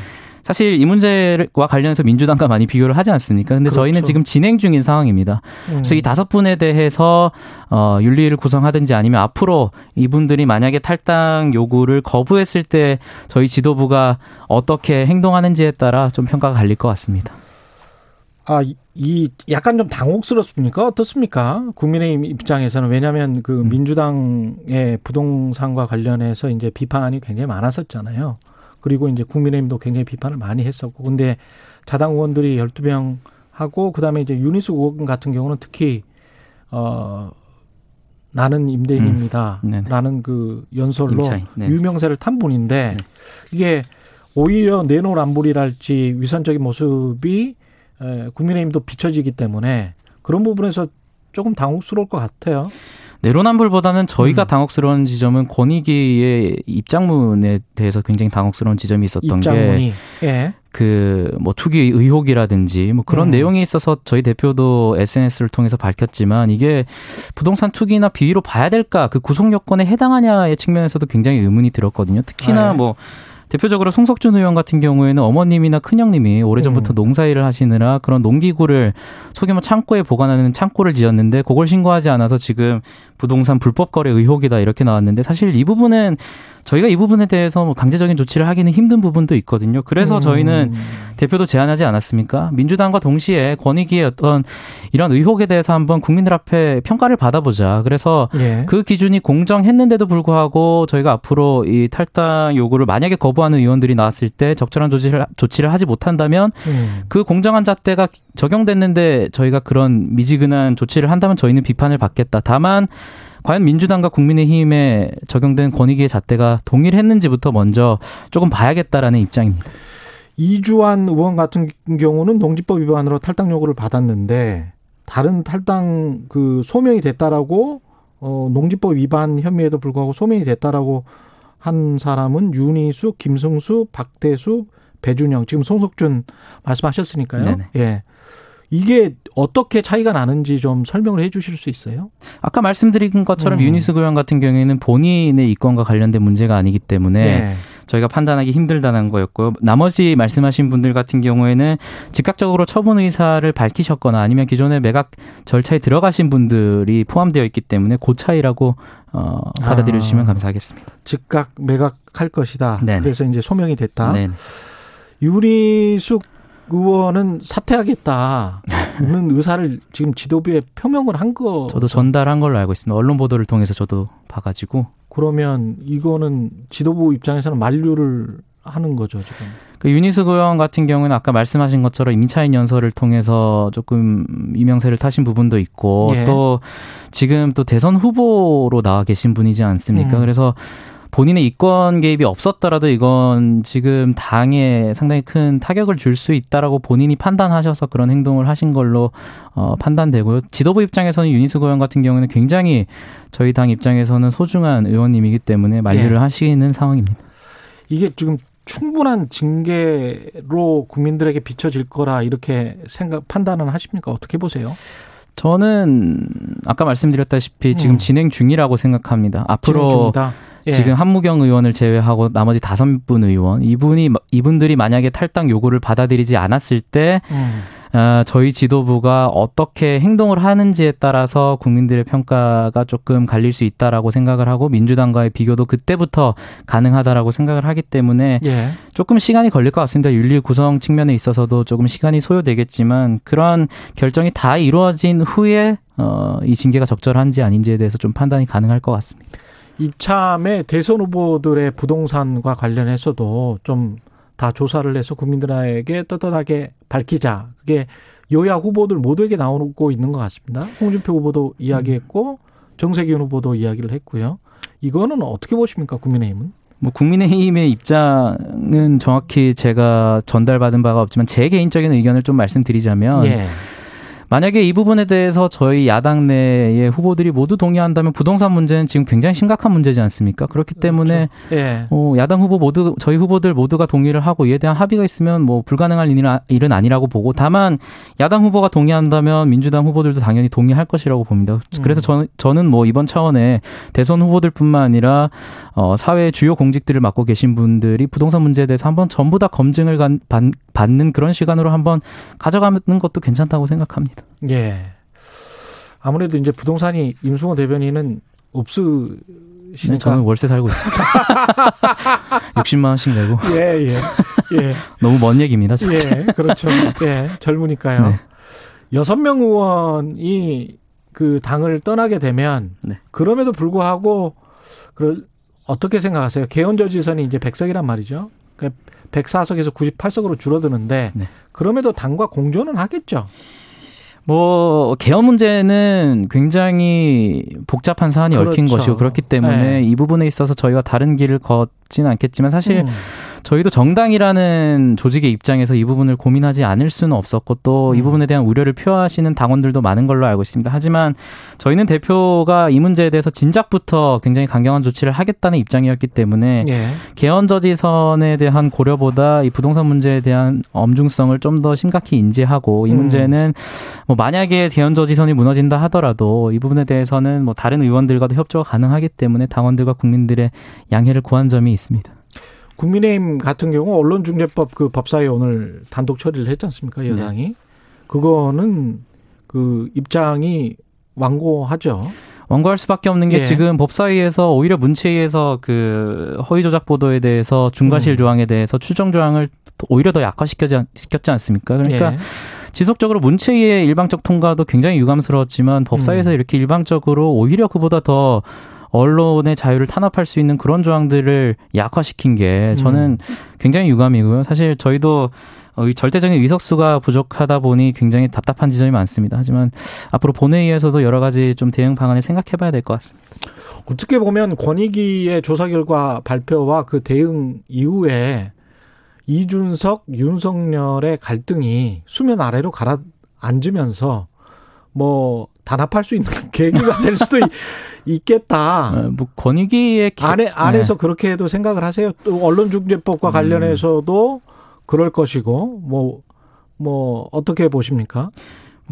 사실 이 문제와 관련해서 민주당과 많이 비교를 하지 않습니까? 근데 그렇죠. 저희는 지금 진행 중인 상황입니다. 음. 그래서 이 다섯 분에 대해서 어 윤리를 구성하든지 아니면 앞으로 이분들이 만약에 탈당 요구를 거부했을 때 저희 지도부가 어떻게 행동하는지에 따라 좀 평가가 갈릴 것 같습니다. 아, 이 약간 좀 당혹스럽습니까? 어떻습니까? 국민의힘 입장에서는 왜냐하면 그 음. 민주당의 부동산과 관련해서 이제 비판이 굉장히 많았었잖아요. 그리고 이제 국민의힘도 굉장히 비판을 많이 했었고, 근데 자당 의원들이 열두 명 하고 그다음에 이제 유니스 의원 같은 경우는 특히 어 나는 임대인입니다라는 음. 그 연설로 네. 유명세를 탄 분인데 네. 이게 오히려 내노란불이랄지 위선적인 모습이 국민의힘도 비춰지기 때문에 그런 부분에서 조금 당혹스러울 것 같아요. 내로남불보다는 저희가 음. 당혹스러운 지점은 권익위의 입장문에 대해서 굉장히 당혹스러운 지점이 있었던 입장문이. 게 예. 그뭐 투기 의혹이라든지 뭐 그런 음. 내용이 있어서 저희 대표도 SNS를 통해서 밝혔지만 이게 부동산 투기나 비위로 봐야 될까 그 구속 요건에 해당하냐의 측면에서도 굉장히 의문이 들었거든요. 특히나 네. 뭐 대표적으로 송석준 의원 같은 경우에는 어머님이나 큰형님이 오래전부터 음. 농사일을 하시느라 그런 농기구를 소규모 창고에 보관하는 창고를 지었는데 그걸 신고하지 않아서 지금 부동산 불법 거래 의혹이다 이렇게 나왔는데 사실 이 부분은 저희가 이 부분에 대해서 뭐 강제적인 조치를 하기는 힘든 부분도 있거든요. 그래서 음. 저희는 대표도 제안하지 않았습니까? 민주당과 동시에 권익위의 어떤 이런 의혹에 대해서 한번 국민들 앞에 평가를 받아보자. 그래서 예. 그 기준이 공정했는데도 불구하고 저희가 앞으로 이 탈당 요구를 만약에 거부하는 의원들이 나왔을 때 적절한 조치를 조치를 하지 못한다면 음. 그 공정한 잣대가 적용됐는데 저희가 그런 미지근한 조치를 한다면 저희는 비판을 받겠다. 다만 과연 민주당과 국민의힘에 적용된 권익위의 잣대가 동일했는지부터 먼저 조금 봐야겠다라는 입장입니다. 이주환 의원 같은 경우는 농지법 위반으로 탈당 요구를 받았는데 다른 탈당 그 소명이 됐다라고 어 농지법 위반 혐의에도 불구하고 소명이 됐다라고 한 사람은 윤희수, 김승수, 박대수, 배준영 지금 송석준 말씀하셨으니까요. 네네. 예. 이게 어떻게 차이가 나는지 좀 설명을 해 주실 수 있어요? 아까 말씀드린 것처럼 음. 유니스 교원 같은 경우에는 본인의 이권과 관련된 문제가 아니기 때문에 네. 저희가 판단하기 힘들다는 거였고요. 나머지 말씀하신 분들 같은 경우에는 즉각적으로 처분 의사를 밝히셨거나 아니면 기존의 매각 절차에 들어가신 분들이 포함되어 있기 때문에 그 차이라고 어, 받아들여 주시면 아, 감사하겠습니다. 즉각 매각할 것이다. 네네. 그래서 이제 소명이 됐다. 네네. 유리숙 의원은 사퇴하겠다는 의사를 지금 지도부에 표명을 한 거. 저도 전달한 걸로 알고 있습니다. 언론 보도를 통해서 저도 봐가지고. 그러면 이거는 지도부 입장에서는 만류를 하는 거죠 지금. 그 유니스 의원 같은 경우는 아까 말씀하신 것처럼 임차인 연설을 통해서 조금 이명세를 타신 부분도 있고 예. 또 지금 또 대선 후보로 나와 계신 분이지 않습니까? 음. 그래서 본인의 이권 개입이 없었더라도 이건 지금 당에 상당히 큰 타격을 줄 수 있다라고 본인이 판단하셔서 그런 행동을 하신 걸로 어, 판단되고요. 지도부 입장에서는 유니스 의원 같은 경우는 굉장히 저희 당 입장에서는 소중한 의원님이기 때문에 만류를 예. 하시는 상황입니다. 이게 지금 충분한 징계로 국민들에게 비춰질 거라 이렇게 생각 판단은 하십니까? 어떻게 보세요? 저는 아까 말씀드렸다시피 지금 음. 진행 중이라고 생각합니다. 앞으로 예. 지금 한무경 의원을 제외하고 나머지 다섯 분 의원 이분이 이분들이 만약에 탈당 요구를 받아들이지 않았을 때 음. 어, 저희 지도부가 어떻게 행동을 하는지에 따라서 국민들의 평가가 조금 갈릴 수 있다라고 생각을 하고 민주당과의 비교도 그때부터 가능하다라고 생각을 하기 때문에 예. 조금 시간이 걸릴 것 같습니다. 윤리 구성 측면에 있어서도 조금 시간이 소요되겠지만 그런 결정이 다 이루어진 후에 어, 이 징계가 적절한지 아닌지에 대해서 좀 판단이 가능할 것 같습니다. 이참에 대선 후보들의 부동산과 관련해서도 좀 다 조사를 해서 국민들에게 떳떳하게 밝히자. 그게 여야 후보들 모두에게 나오고 있는 것 같습니다. 홍준표 후보도 이야기했고 정세균 후보도 이야기를 했고요. 이거는 어떻게 보십니까, 국민의힘은? 뭐 국민의힘의 입장은 정확히 제가 전달받은 바가 없지만 제 개인적인 의견을 좀 말씀드리자면 예. 만약에 이 부분에 대해서 저희 야당 내의 후보들이 모두 동의한다면 부동산 문제는 지금 굉장히 심각한 문제지 않습니까? 그렇기 그렇죠. 때문에 그렇죠. 예. 어, 야당 후보 모두 저희 후보들 모두가 동의를 하고 이에 대한 합의가 있으면 뭐 불가능할 일은 아니라고 보고 다만 야당 후보가 동의한다면 민주당 후보들도 당연히 동의할 것이라고 봅니다. 그래서 음. 저, 저는 뭐 이번 차원에 대선 후보들뿐만 아니라 어, 사회 주요 공직들을 맡고 계신 분들이 부동산 문제에 대해서 한번 전부 다 검증을 간, 받는 그런 시간으로 한번 가져가는 것도 괜찮다고 생각합니다. 예. 아무래도 이제 부동산이 임승호 대변인은 없으 네, 저는 월세 살고 있습니다. 60만 원씩 내고. 예, 예. 예. 너무 먼 얘기입니다. 진짜. 예, 그렇죠. 예, 젊으니까요. 네. 여섯 명 의원이 그 당을 떠나게 되면 네. 그럼에도 불구하고 그 어떻게 생각하세요? 개헌저 지선이 이제 100석이란 말이죠. 그러니까 104석에서 98석으로 줄어드는데 네. 그럼에도 당과 공존은 하겠죠. 뭐 개헌 문제는 굉장히 복잡한 사안이 그렇죠. 얽힌 것이고 그렇기 때문에 네. 이 부분에 있어서 저희가 다른 길을 걷지는 않겠지만 사실 음. 저희도 정당이라는 조직의 입장에서 이 부분을 고민하지 않을 수는 없었고 또이 음. 부분에 대한 우려를 표하시는 당원들도 많은 걸로 알고 있습니다. 하지만 저희는 대표가 이 문제에 대해서 진작부터 굉장히 강경한 조치를 하겠다는 입장이었기 때문에 예. 개헌 저지선에 대한 고려보다 이 부동산 문제에 대한 엄중성을 좀 더 심각히 인지하고 이 음. 문제는 뭐 만약에 개헌 저지선이 무너진다 하더라도 이 부분에 대해서는 뭐 다른 의원들과도 협조가 가능하기 때문에 당원들과 국민들의 양해를 구한 점이 있습니다. 국민의힘 같은 경우 언론중재법 그 법사위 오늘 단독 처리를 했지 않습니까 여당이 네. 그거는 그 입장이 완고하죠. 완고할 수밖에 없는 게 예. 지금 법사위에서 오히려 문체위에서 그 허위 조작 보도에 대해서 중과실 음. 조항에 대해서 추정 조항을 오히려 더 약화시켰지 시켰지 않습니까? 그러니까 예. 지속적으로 문체위의 일방적 통과도 굉장히 유감스러웠지만 법사위에서 음. 이렇게 일방적으로 오히려 그보다 더 언론의 자유를 탄압할 수 있는 그런 조항들을 약화시킨 게 저는 음. 굉장히 유감이고요. 사실 저희도 어, 절대적인 의석수가 부족하다 보니 굉장히 답답한 지점이 많습니다. 하지만 앞으로 본회의에서도 여러 가지 좀 대응 방안을 생각해 봐야 될 것 같습니다. 어떻게 보면 권익위의 조사 결과 발표와 그 대응 이후에 이준석, 윤석열의 갈등이 수면 아래로 가라앉으면서 뭐 단합할 수 있는 계기가 될 수도 있겠다. 어, 뭐 권익위의 기... 안에 안에서 네. 그렇게 해도 생각을 하세요. 또 언론중재법과 음. 관련해서도 그럴 것이고 뭐뭐 뭐 어떻게 보십니까?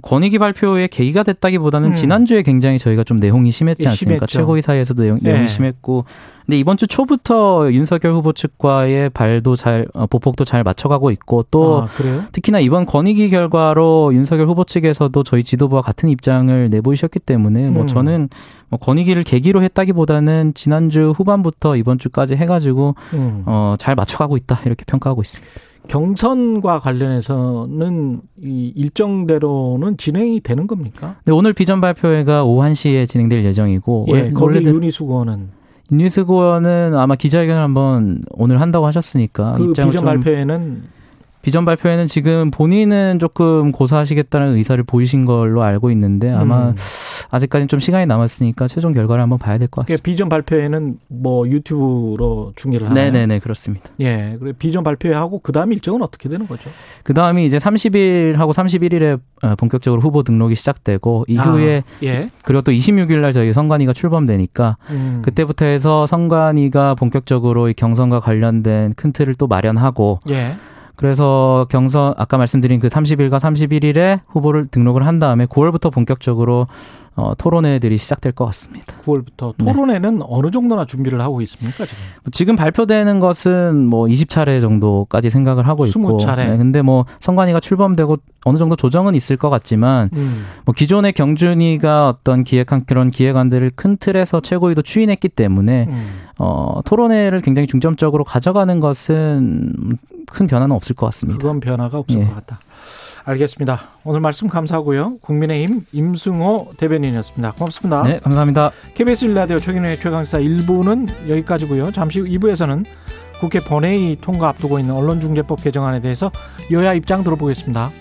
권익위 발표의 계기가 됐다기보다는 음. 지난주에 굉장히 저희가 좀 내용이 심했지 않습니까? 심했죠. 최고위 사이에서도 내용, 네. 내용이 심했고. 근데 이번 주 초부터 윤석열 후보 측과의 발도 잘, 어, 보폭도 잘 맞춰가고 있고 또 아, 특히나 이번 권익위 결과로 윤석열 후보 측에서도 저희 지도부와 같은 입장을 내보이셨기 때문에 뭐 음. 뭐 저는 뭐 권익위를 계기로 했다기보다는 지난주 후반부터 이번 주까지 해가지고 음. 어, 잘 맞춰가고 있다 이렇게 평가하고 있습니다. 경선과 관련해서는 이 일정대로는 진행이 되는 겁니까? 네, 오늘 비전 발표회가 오후 1시에 진행될 예정이고 예, 거기 윤희수 의원은 의원은 아마 기자회견을 한번 오늘 한다고 하셨으니까 그 비전 발표회는 비전 발표에는 지금 본인은 조금 고사하시겠다는 의사를 보이신 걸로 알고 있는데 아마 음. 아직까지는 좀 시간이 남았으니까 최종 결과를 한번 봐야 될 것 같습니다. 비전 발표에는 뭐 유튜브로 중계를 하나요? 네네네 그렇습니다. 예, 그래 비전 발표하고 그 다음 일정은 어떻게 되는 거죠? 그 다음이 이제 30일하고 31일에 어, 본격적으로 후보 등록이 시작되고 이후에 아, 예. 그리고 또 26일 날 저희 선관위가 출범되니까 음. 그때부터 해서 선관위가 본격적으로 이 경선과 관련된 큰 틀을 또 마련하고. 예. 그래서 경선 아까 말씀드린 그 30일과 31일에 후보를 등록을 한 다음에 9월부터 본격적으로 어, 토론회들이 시작될 것 같습니다. 9월부터 토론회는 네. 어느 정도나 준비를 하고 있습니까 지금? 지금 발표되는 것은 뭐 20차례 정도까지 생각을 하고 있고. 20차례. 네, 근데 뭐 선관위가 출범되고 어느 정도 조정은 있을 것 같지만 음. 뭐 기존의 경준이가 어떤 기획한 그런 기획안들을 큰 틀에서 최고위도 추인했기 때문에 음. 어, 토론회를 굉장히 중점적으로 가져가는 것은 큰 변화는 없을 것 같습니다. 그건 변화가 없을 예. 것 같다. 알겠습니다. 오늘 말씀 감사하고요. 국민의힘 임승호 대변인이었습니다. 고맙습니다. 네, 감사합니다. KBS 일라디오 최근의 최강사 1부는 여기까지고요. 잠시 후 2부에서는 국회 본회의 통과 앞두고 있는 언론중재법 개정안에 대해서 여야 입장 들어보겠습니다.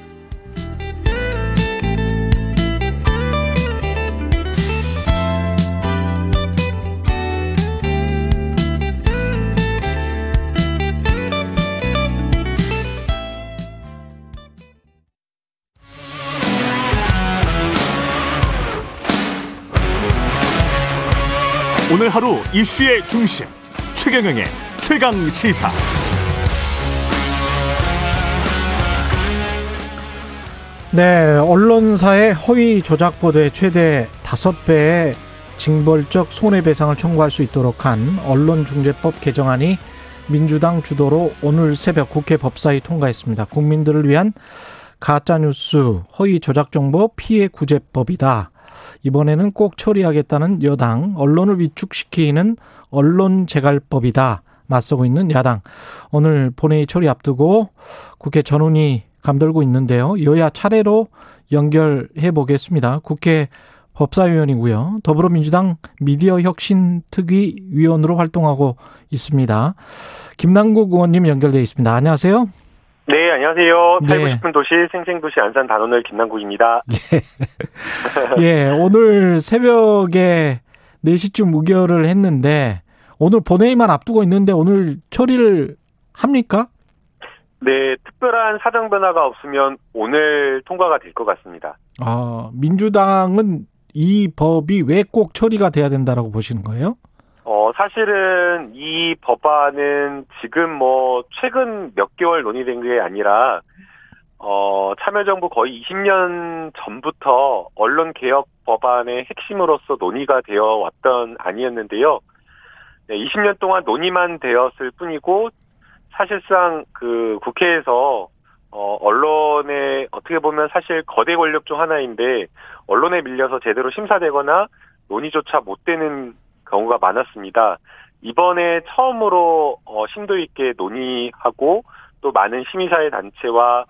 오늘 하루 이슈의 중심 최경영의 최강 시사. 네, 언론사의 허위 조작 보도에 최대 다섯 배의 징벌적 손해배상을 청구할 수 있도록 한 언론중재법 개정안이 민주당 주도로 오늘 새벽 국회 법사위 통과했습니다. 국민들을 위한 가짜뉴스, 허위 조작 정보 피해 구제법이다. 이번에는 꼭 처리하겠다는 여당, 언론을 위축시키는 언론 재갈법이다. 맞서고 있는 야당. 오늘 본회의 처리 앞두고 국회 전원이 감돌고 있는데요. 여야 차례로 연결해 보겠습니다. 국회 법사위원이고요. 더불어민주당 미디어 혁신 특위 위원으로 활동하고 있습니다. 김남국 의원님 연결돼 있습니다. 안녕하세요. 네, 안녕하세요. 네. 살고 싶은 도시 생생도시 안산 단원을 김남국입니다. 예. 예, 오늘 새벽에 4시쯤 의결을 했는데 오늘 본회의만 앞두고 있는데 오늘 처리를 합니까? 네, 특별한 사정 변화가 없으면 오늘 통과가 될 것 같습니다. 아, 민주당은 이 법이 왜 꼭 처리가 돼야 된다라고 보시는 거예요? 어, 사실은 이 법안은 지금 뭐 최근 몇 개월 논의된 게 아니라 어, 참여정부 거의 20년 전부터 언론개혁 법안의 핵심으로서 논의가 되어 왔던 아니었는데요. 네, 20년 동안 논의만 되었을 뿐이고 사실상 그 국회에서 어, 언론에 어떻게 보면 사실 거대 권력 중 하나인데 언론에 밀려서 제대로 심사되거나 논의조차 못 되는 경우가 많았습니다. 이번에 처음으로 어, 심도 있게 논의하고 또 많은 시민사회 단체와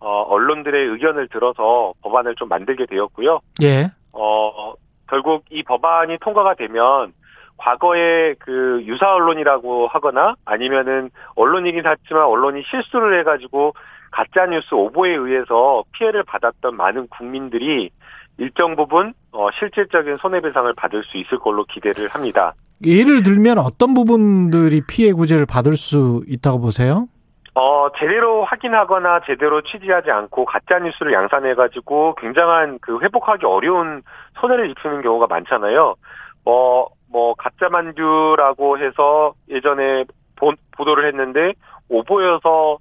어, 언론들의 의견을 들어서 법안을 좀 만들게 되었고요. 예. 어, 결국 이 법안이 통과가 되면 과거에 그 유사 언론이라고 하거나 아니면은 언론이긴 하지만 언론이 실수를 해가지고 가짜 뉴스 오보에 의해서 피해를 받았던 많은 국민들이 일정 부분 어, 실질적인 손해배상을 받을 수 있을 걸로 기대를 합니다. 예를 들면 어떤 부분들이 피해 구제를 받을 수 있다고 보세요? 어, 제대로 확인하거나 제대로 취지하지 않고 가짜 뉴스를 양산해 가지고 굉장한 그 회복하기 어려운 손해를 입히는 경우가 많잖아요. 뭐, 뭐, 가짜 만두라고 해서 예전에 보, 보도를 했는데 오보여서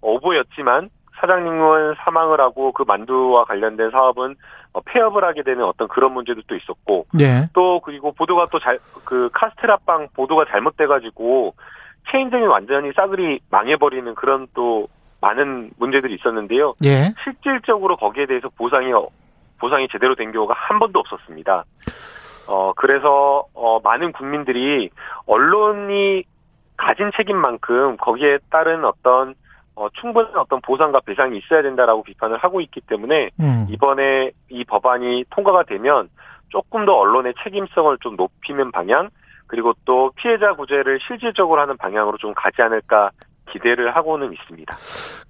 오보였지만 사장님은 사망을 하고 그 만두와 관련된 사업은 어, 폐업을 하게 되는 어떤 그런 문제도 또 있었고 네. 또 그리고 보도가 또 잘 그 카스테라빵 보도가 잘못돼가지고 체인점이 완전히 싸그리 망해버리는 그런 또 많은 문제들이 있었는데요. 예. 실질적으로 거기에 대해서 보상이 보상이 제대로 된 경우가 한 번도 없었습니다. 어 그래서 어 많은 국민들이 언론이 가진 책임만큼 거기에 따른 어떤 어, 충분한 어떤 보상과 배상이 있어야 된다라고 비판을 하고 있기 때문에 음. 이번에 이 법안이 통과가 되면 조금 더 언론의 책임성을 좀 높이는 방향 그리고 또 피해자 구제를 실질적으로 하는 방향으로 좀 가지 않을까 기대를 하고는 있습니다.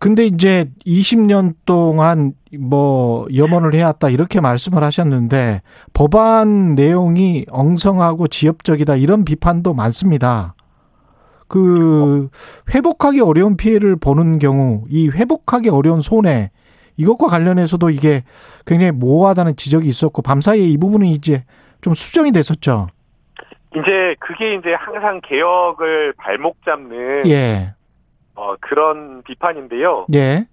근데 이제 20년 동안 뭐 염원을 해왔다 이렇게 말씀을 하셨는데 법안 내용이 엉성하고 지엽적이다 이런 비판도 많습니다. 그 회복하기 어려운 피해를 보는 경우 이 회복하기 어려운 손해 이것과 관련해서도 이게 굉장히 모호하다는 지적이 있었고 밤사이에 이 부분이 이제 좀 수정이 됐었죠. 이제 그게 이제 항상 개혁을 발목 잡는 예. 어, 그런 비판인데요. 예.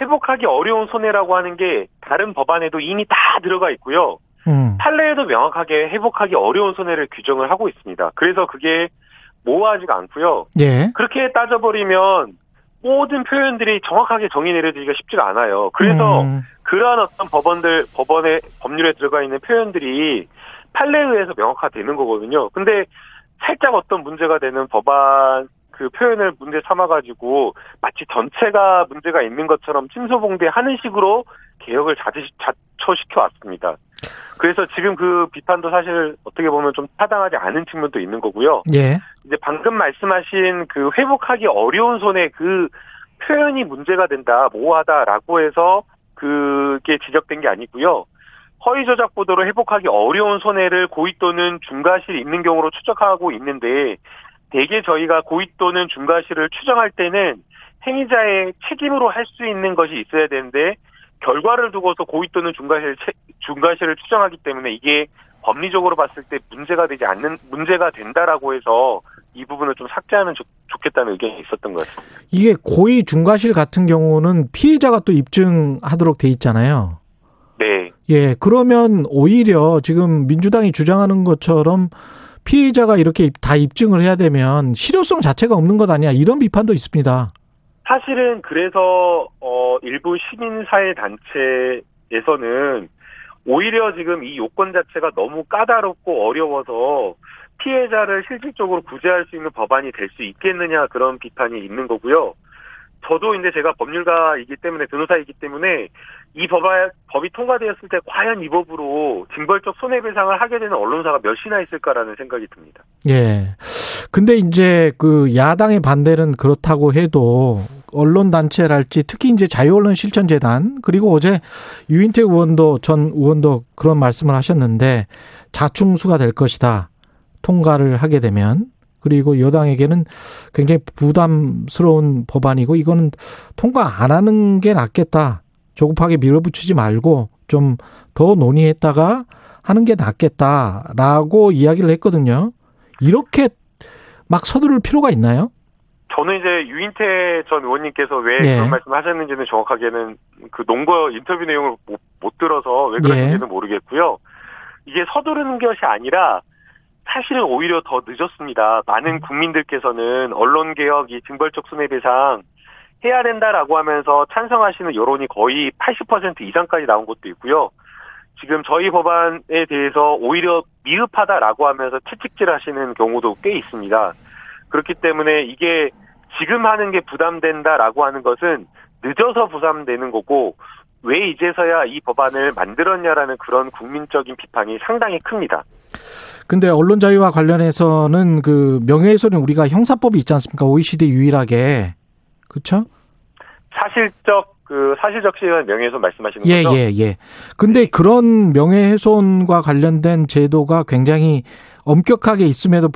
회복하기 어려운 손해라고 하는 게 다른 법안에도 이미 다 들어가 있고요. 음. 판례에도 명확하게 회복하기 어려운 손해를 규정을 하고 있습니다. 그래서 그게 모호하지가 않고요. 예. 그렇게 따져버리면 모든 표현들이 정확하게 정의 내려지기가 쉽지가 않아요. 그래서 음. 그러한 어떤 법원들 법원의 법률에 들어가 있는 표현들이 판례에 의해서 명확화되는 거거든요. 근데 살짝 어떤 문제가 되는 법안 그 표현을 문제 삼아가지고 마치 전체가 문제가 있는 것처럼 침소봉대하는 식으로 개혁을 자초시켜 왔습니다. 그래서 지금 그 비판도 사실 어떻게 보면 좀 타당하지 않은 측면도 있는 거고요. 예. 이제 방금 말씀하신 그 회복하기 어려운 손해 그 표현이 문제가 된다, 모호하다라고 해서 그게 지적된 게 아니고요. 허위 조작 보도로 회복하기 어려운 손해를 고의 또는 중과실 있는 경우로 추적하고 있는데 대개 저희가 고의 또는 중과실을 추정할 때는 행위자의 책임으로 할 수 있는 것이 있어야 되는데 결과를 두고서 고의 또는 중과실 중과실을 추정하기 때문에 이게 법리적으로 봤을 때 문제가 되지 않는 문제가 된다라고 해서 이 부분을 좀 삭제하면 좋, 겠다는 의견이 있었던 것 같습니다. 이게 고의 중과실 같은 경우는 피해자가 또 입증하도록 돼 있잖아요. 네. 예, 그러면 오히려 지금 민주당이 주장하는 것처럼 피해자가 이렇게 다 입증을 해야 되면 실효성 자체가 없는 것 아니야 이런 비판도 있습니다. 사실은 그래서 어 일부 시민사회 단체에서는 오히려 지금 이 요건 자체가 너무 까다롭고 어려워서 피해자를 실질적으로 구제할 수 있는 법안이 될 수 있겠느냐 그런 비판이 있는 거고요. 저도 이제 제가 법률가이기 때문에 변호사이기 때문에 이 법안, 법이 통과되었을 때 과연 이 법으로 징벌적 손해배상을 하게 되는 언론사가 몇이나 있을까라는 생각이 듭니다. 예. 근데 이제 그 야당의 반대는 그렇다고 해도 언론 단체랄지 특히 이제 자유언론 실천재단 그리고 어제 유인태 의원도 전 의원도 그런 말씀을 하셨는데 자충수가 될 것이다. 통과를 하게 되면 그리고 여당에게는 굉장히 부담스러운 법안이고 이거는 통과 안 하는 게 낫겠다. 조급하게 밀어붙이지 말고 좀 더 논의했다가 하는 게 낫겠다라고 이야기를 했거든요. 이렇게 막 서두를 필요가 있나요? 저는 이제 유인태 전 의원님께서 왜 예. 그런 말씀을 하셨는지는 정확하게는 그 농거 인터뷰 내용을 못, 못 들어서 왜 그런지는 예. 모르겠고요. 이게 서두르는 것이 아니라 사실은 오히려 더 늦었습니다. 많은 국민들께서는 언론개혁, 이 징벌적 손해배상 해야 된다라고 하면서 찬성하시는 여론이 거의 80% 이상까지 나온 것도 있고요. 지금 저희 법안에 대해서 오히려 미흡하다라고 하면서 채찍질 하시는 경우도 꽤 있습니다. 그렇기 때문에 이게 지금 하는 게 부담된다라고 하는 것은 늦어서 부담되는 거고 왜 이제서야 이 법안을 만들었냐라는 그런 국민적인 비판이 상당히 큽니다. 근데 언론 자유와 관련해서는 그 명예훼손은 우리가 형사법이 있지 않습니까? OECD 유일하게 그렇죠? 사실적 그 사실적 시간 명예훼손 말씀하시는 예, 거죠? 예, 예. 근데 네. 그런 명예훼손과 관련된 제도가 굉장히 엄격하게 있음에도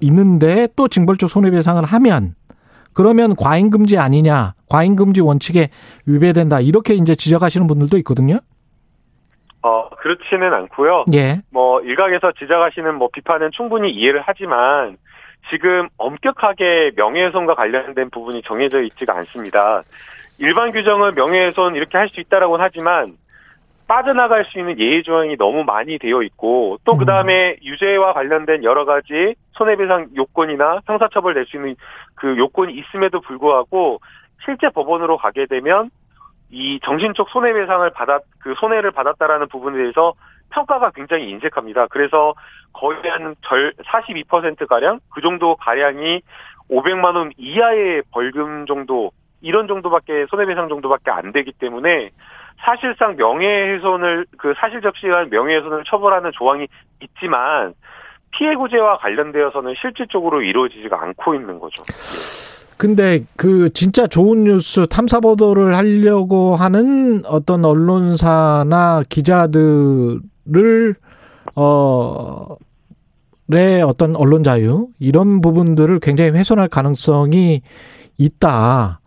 있는데 또 징벌적 손해배상을 하면 그러면 과잉금지 아니냐, 과잉금지 원칙에 위배된다 이렇게 이제 지적하시는 분들도 있거든요. 어 그렇지는 않고요. 예. 뭐 일각에서 지적하시는 뭐 비판은 충분히 이해를 하지만 지금 엄격하게 명예훼손과 관련된 부분이 정해져 있지가 않습니다. 일반 규정은 명예훼손 이렇게 할 수 있다라고는 하지만 빠져나갈 수 있는 예외 조항이 너무 많이 되어 있고 또 그 다음에 음. 유죄와 관련된 여러 가지 손해배상 요건이나 형사처벌 낼수 있는 그 요건이 있음에도 불구하고 실제 법원으로 가게 되면 이 정신적 손해배상을 받았 그 손해를 받았다라는 부분에 대해서 평가가 굉장히 인색합니다. 그래서 거의 한 절 42% 가량 그 정도 가량이 500만 원 이하의 벌금 정도 이런 정도밖에 손해배상 정도밖에 안 되기 때문에 사실상 명예훼손을 그 사실 적시한 명예훼손을 처벌하는 조항이 있지만 피해 구제와 관련되어서는 실질적으로 이루어지지가 않고 있는 거죠. 근데 그 진짜 좋은 뉴스 탐사 보도를 하려고 하는 어떤 언론사나 기자들 을 어의 어떤 언론 자유 이런 부분들을 굉장히 훼손할 가능성이 있다.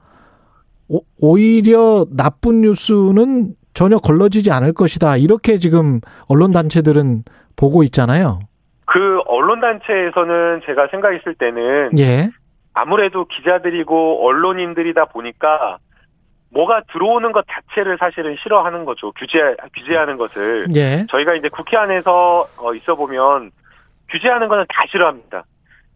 오히려 나쁜 뉴스는 전혀 걸러지지 않을 것이다. 이렇게 지금 언론 단체들은 보고 있잖아요. 그 언론 단체에서는 제가 생각했을 때는 예. 아무래도 기자들이고 언론인들이다 보니까 뭐가 들어오는 것 자체를 사실은 싫어하는 거죠. 규제 규제하는 것을. 예. 저희가 이제 국회 안에서 어, 있어 보면 규제하는 거는 다 싫어합니다.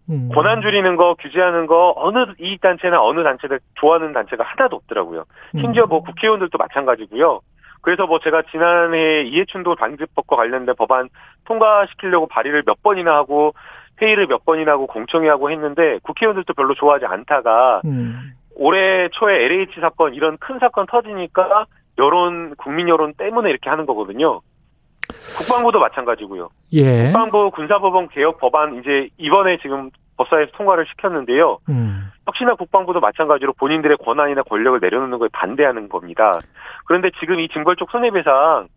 음. 권한 줄이는 거, 규제하는 거 어느 이익 단체나 어느 단체들 좋아하는 단체가 하나도 없더라고요. 음. 심지어 뭐 국회의원들도 마찬가지고요. 그래서 뭐 제가 지난해 이해충돌 방지법과 관련된 법안 통과시키려고 발의를 몇 번이나 하고 회의를 몇 번이나 하고 공청회 하고 했는데 국회의원들도 별로 좋아하지 않다가 음. 올해 초에 LH 사건 이런 큰 사건 터지니까 여론 국민 여론 때문에 이렇게 하는 거거든요. 국방부도 마찬가지고요. 예. 국방부 군사법원 개혁 법안 이제 이번에 지금 법사에서 통과를 시켰는데요. 음. 역시나 국방부도 마찬가지로 본인들의 권한이나 권력을 내려놓는 것에 반대하는 겁니다. 그런데 지금 이 징벌적 손해배상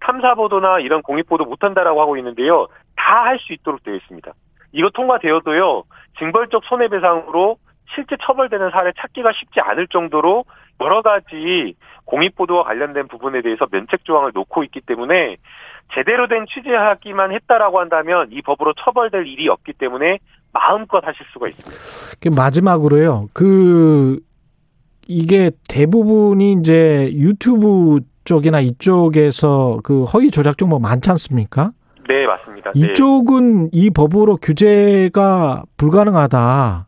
탐사 보도나 이런 공익 보도 못한다라고 하고 있는데요. 다 할 수 있도록 되어 있습니다. 이거 통과되어도요. 징벌적 손해배상으로 실제 처벌되는 사례 찾기가 쉽지 않을 정도로 여러 가지 공익 보도와 관련된 부분에 대해서 면책 조항을 놓고 있기 때문에 제대로 된 취재하기만 했다라고 한다면 이 법으로 처벌될 일이 없기 때문에 마음껏 하실 수가 있습니다. 마지막으로요. 그 이게 대부분이 이제 유튜브 쪽이나 이쪽에서 그 허위 조작 정보 많지 않습니까? 네, 맞습니다. 네. 이쪽은 네. 이 법으로 규제가 불가능하다.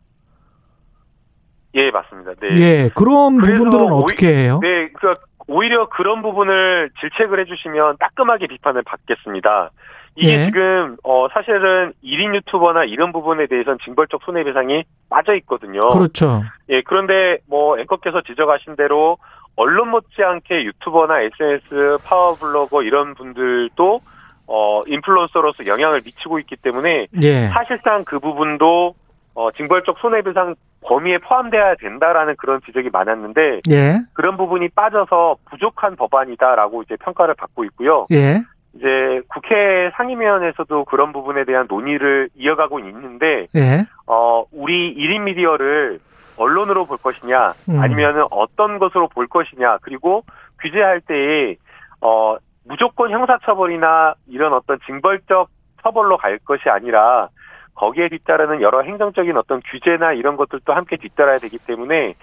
예, 맞습니다. 네. 예, 그런 부분들은 어떻게 해요? 네, 그러니까 오히려 그런 부분을 질책을 해주시면 따끔하게 비판을 받겠습니다. 이게 예. 지금 어 사실은 1인 유튜버나 이런 부분에 대해서는 징벌적 손해배상이 빠져 있거든요. 그렇죠. 예, 그런데 뭐 앵커께서 지적하신 대로 언론 못지않게 유튜버나 SNS 파워블로거 이런 분들도 어 인플루언서로서 영향을 미치고 있기 때문에 예. 사실상 그 부분도 어 징벌적 손해배상 범위에 포함돼야 된다라는 그런 지적이 많았는데 예. 그런 부분이 빠져서 부족한 법안이다라고 이제 평가를 받고 있고요. 예. 이제 국회 상임위원회에서도 그런 부분에 대한 논의를 이어가고 있는데 예. 어 우리 1인 미디어를 언론으로 볼 것이냐 음. 아니면은 어떤 것으로 볼 것이냐 그리고 규제할 때에 어 무조건 형사처벌이나 이런 어떤 징벌적 처벌로 갈 것이 아니라 거기에 뒤따르는 여러 행정적인 어떤 규제나 이런 것들도 함께 뒤따라야 되기 때문에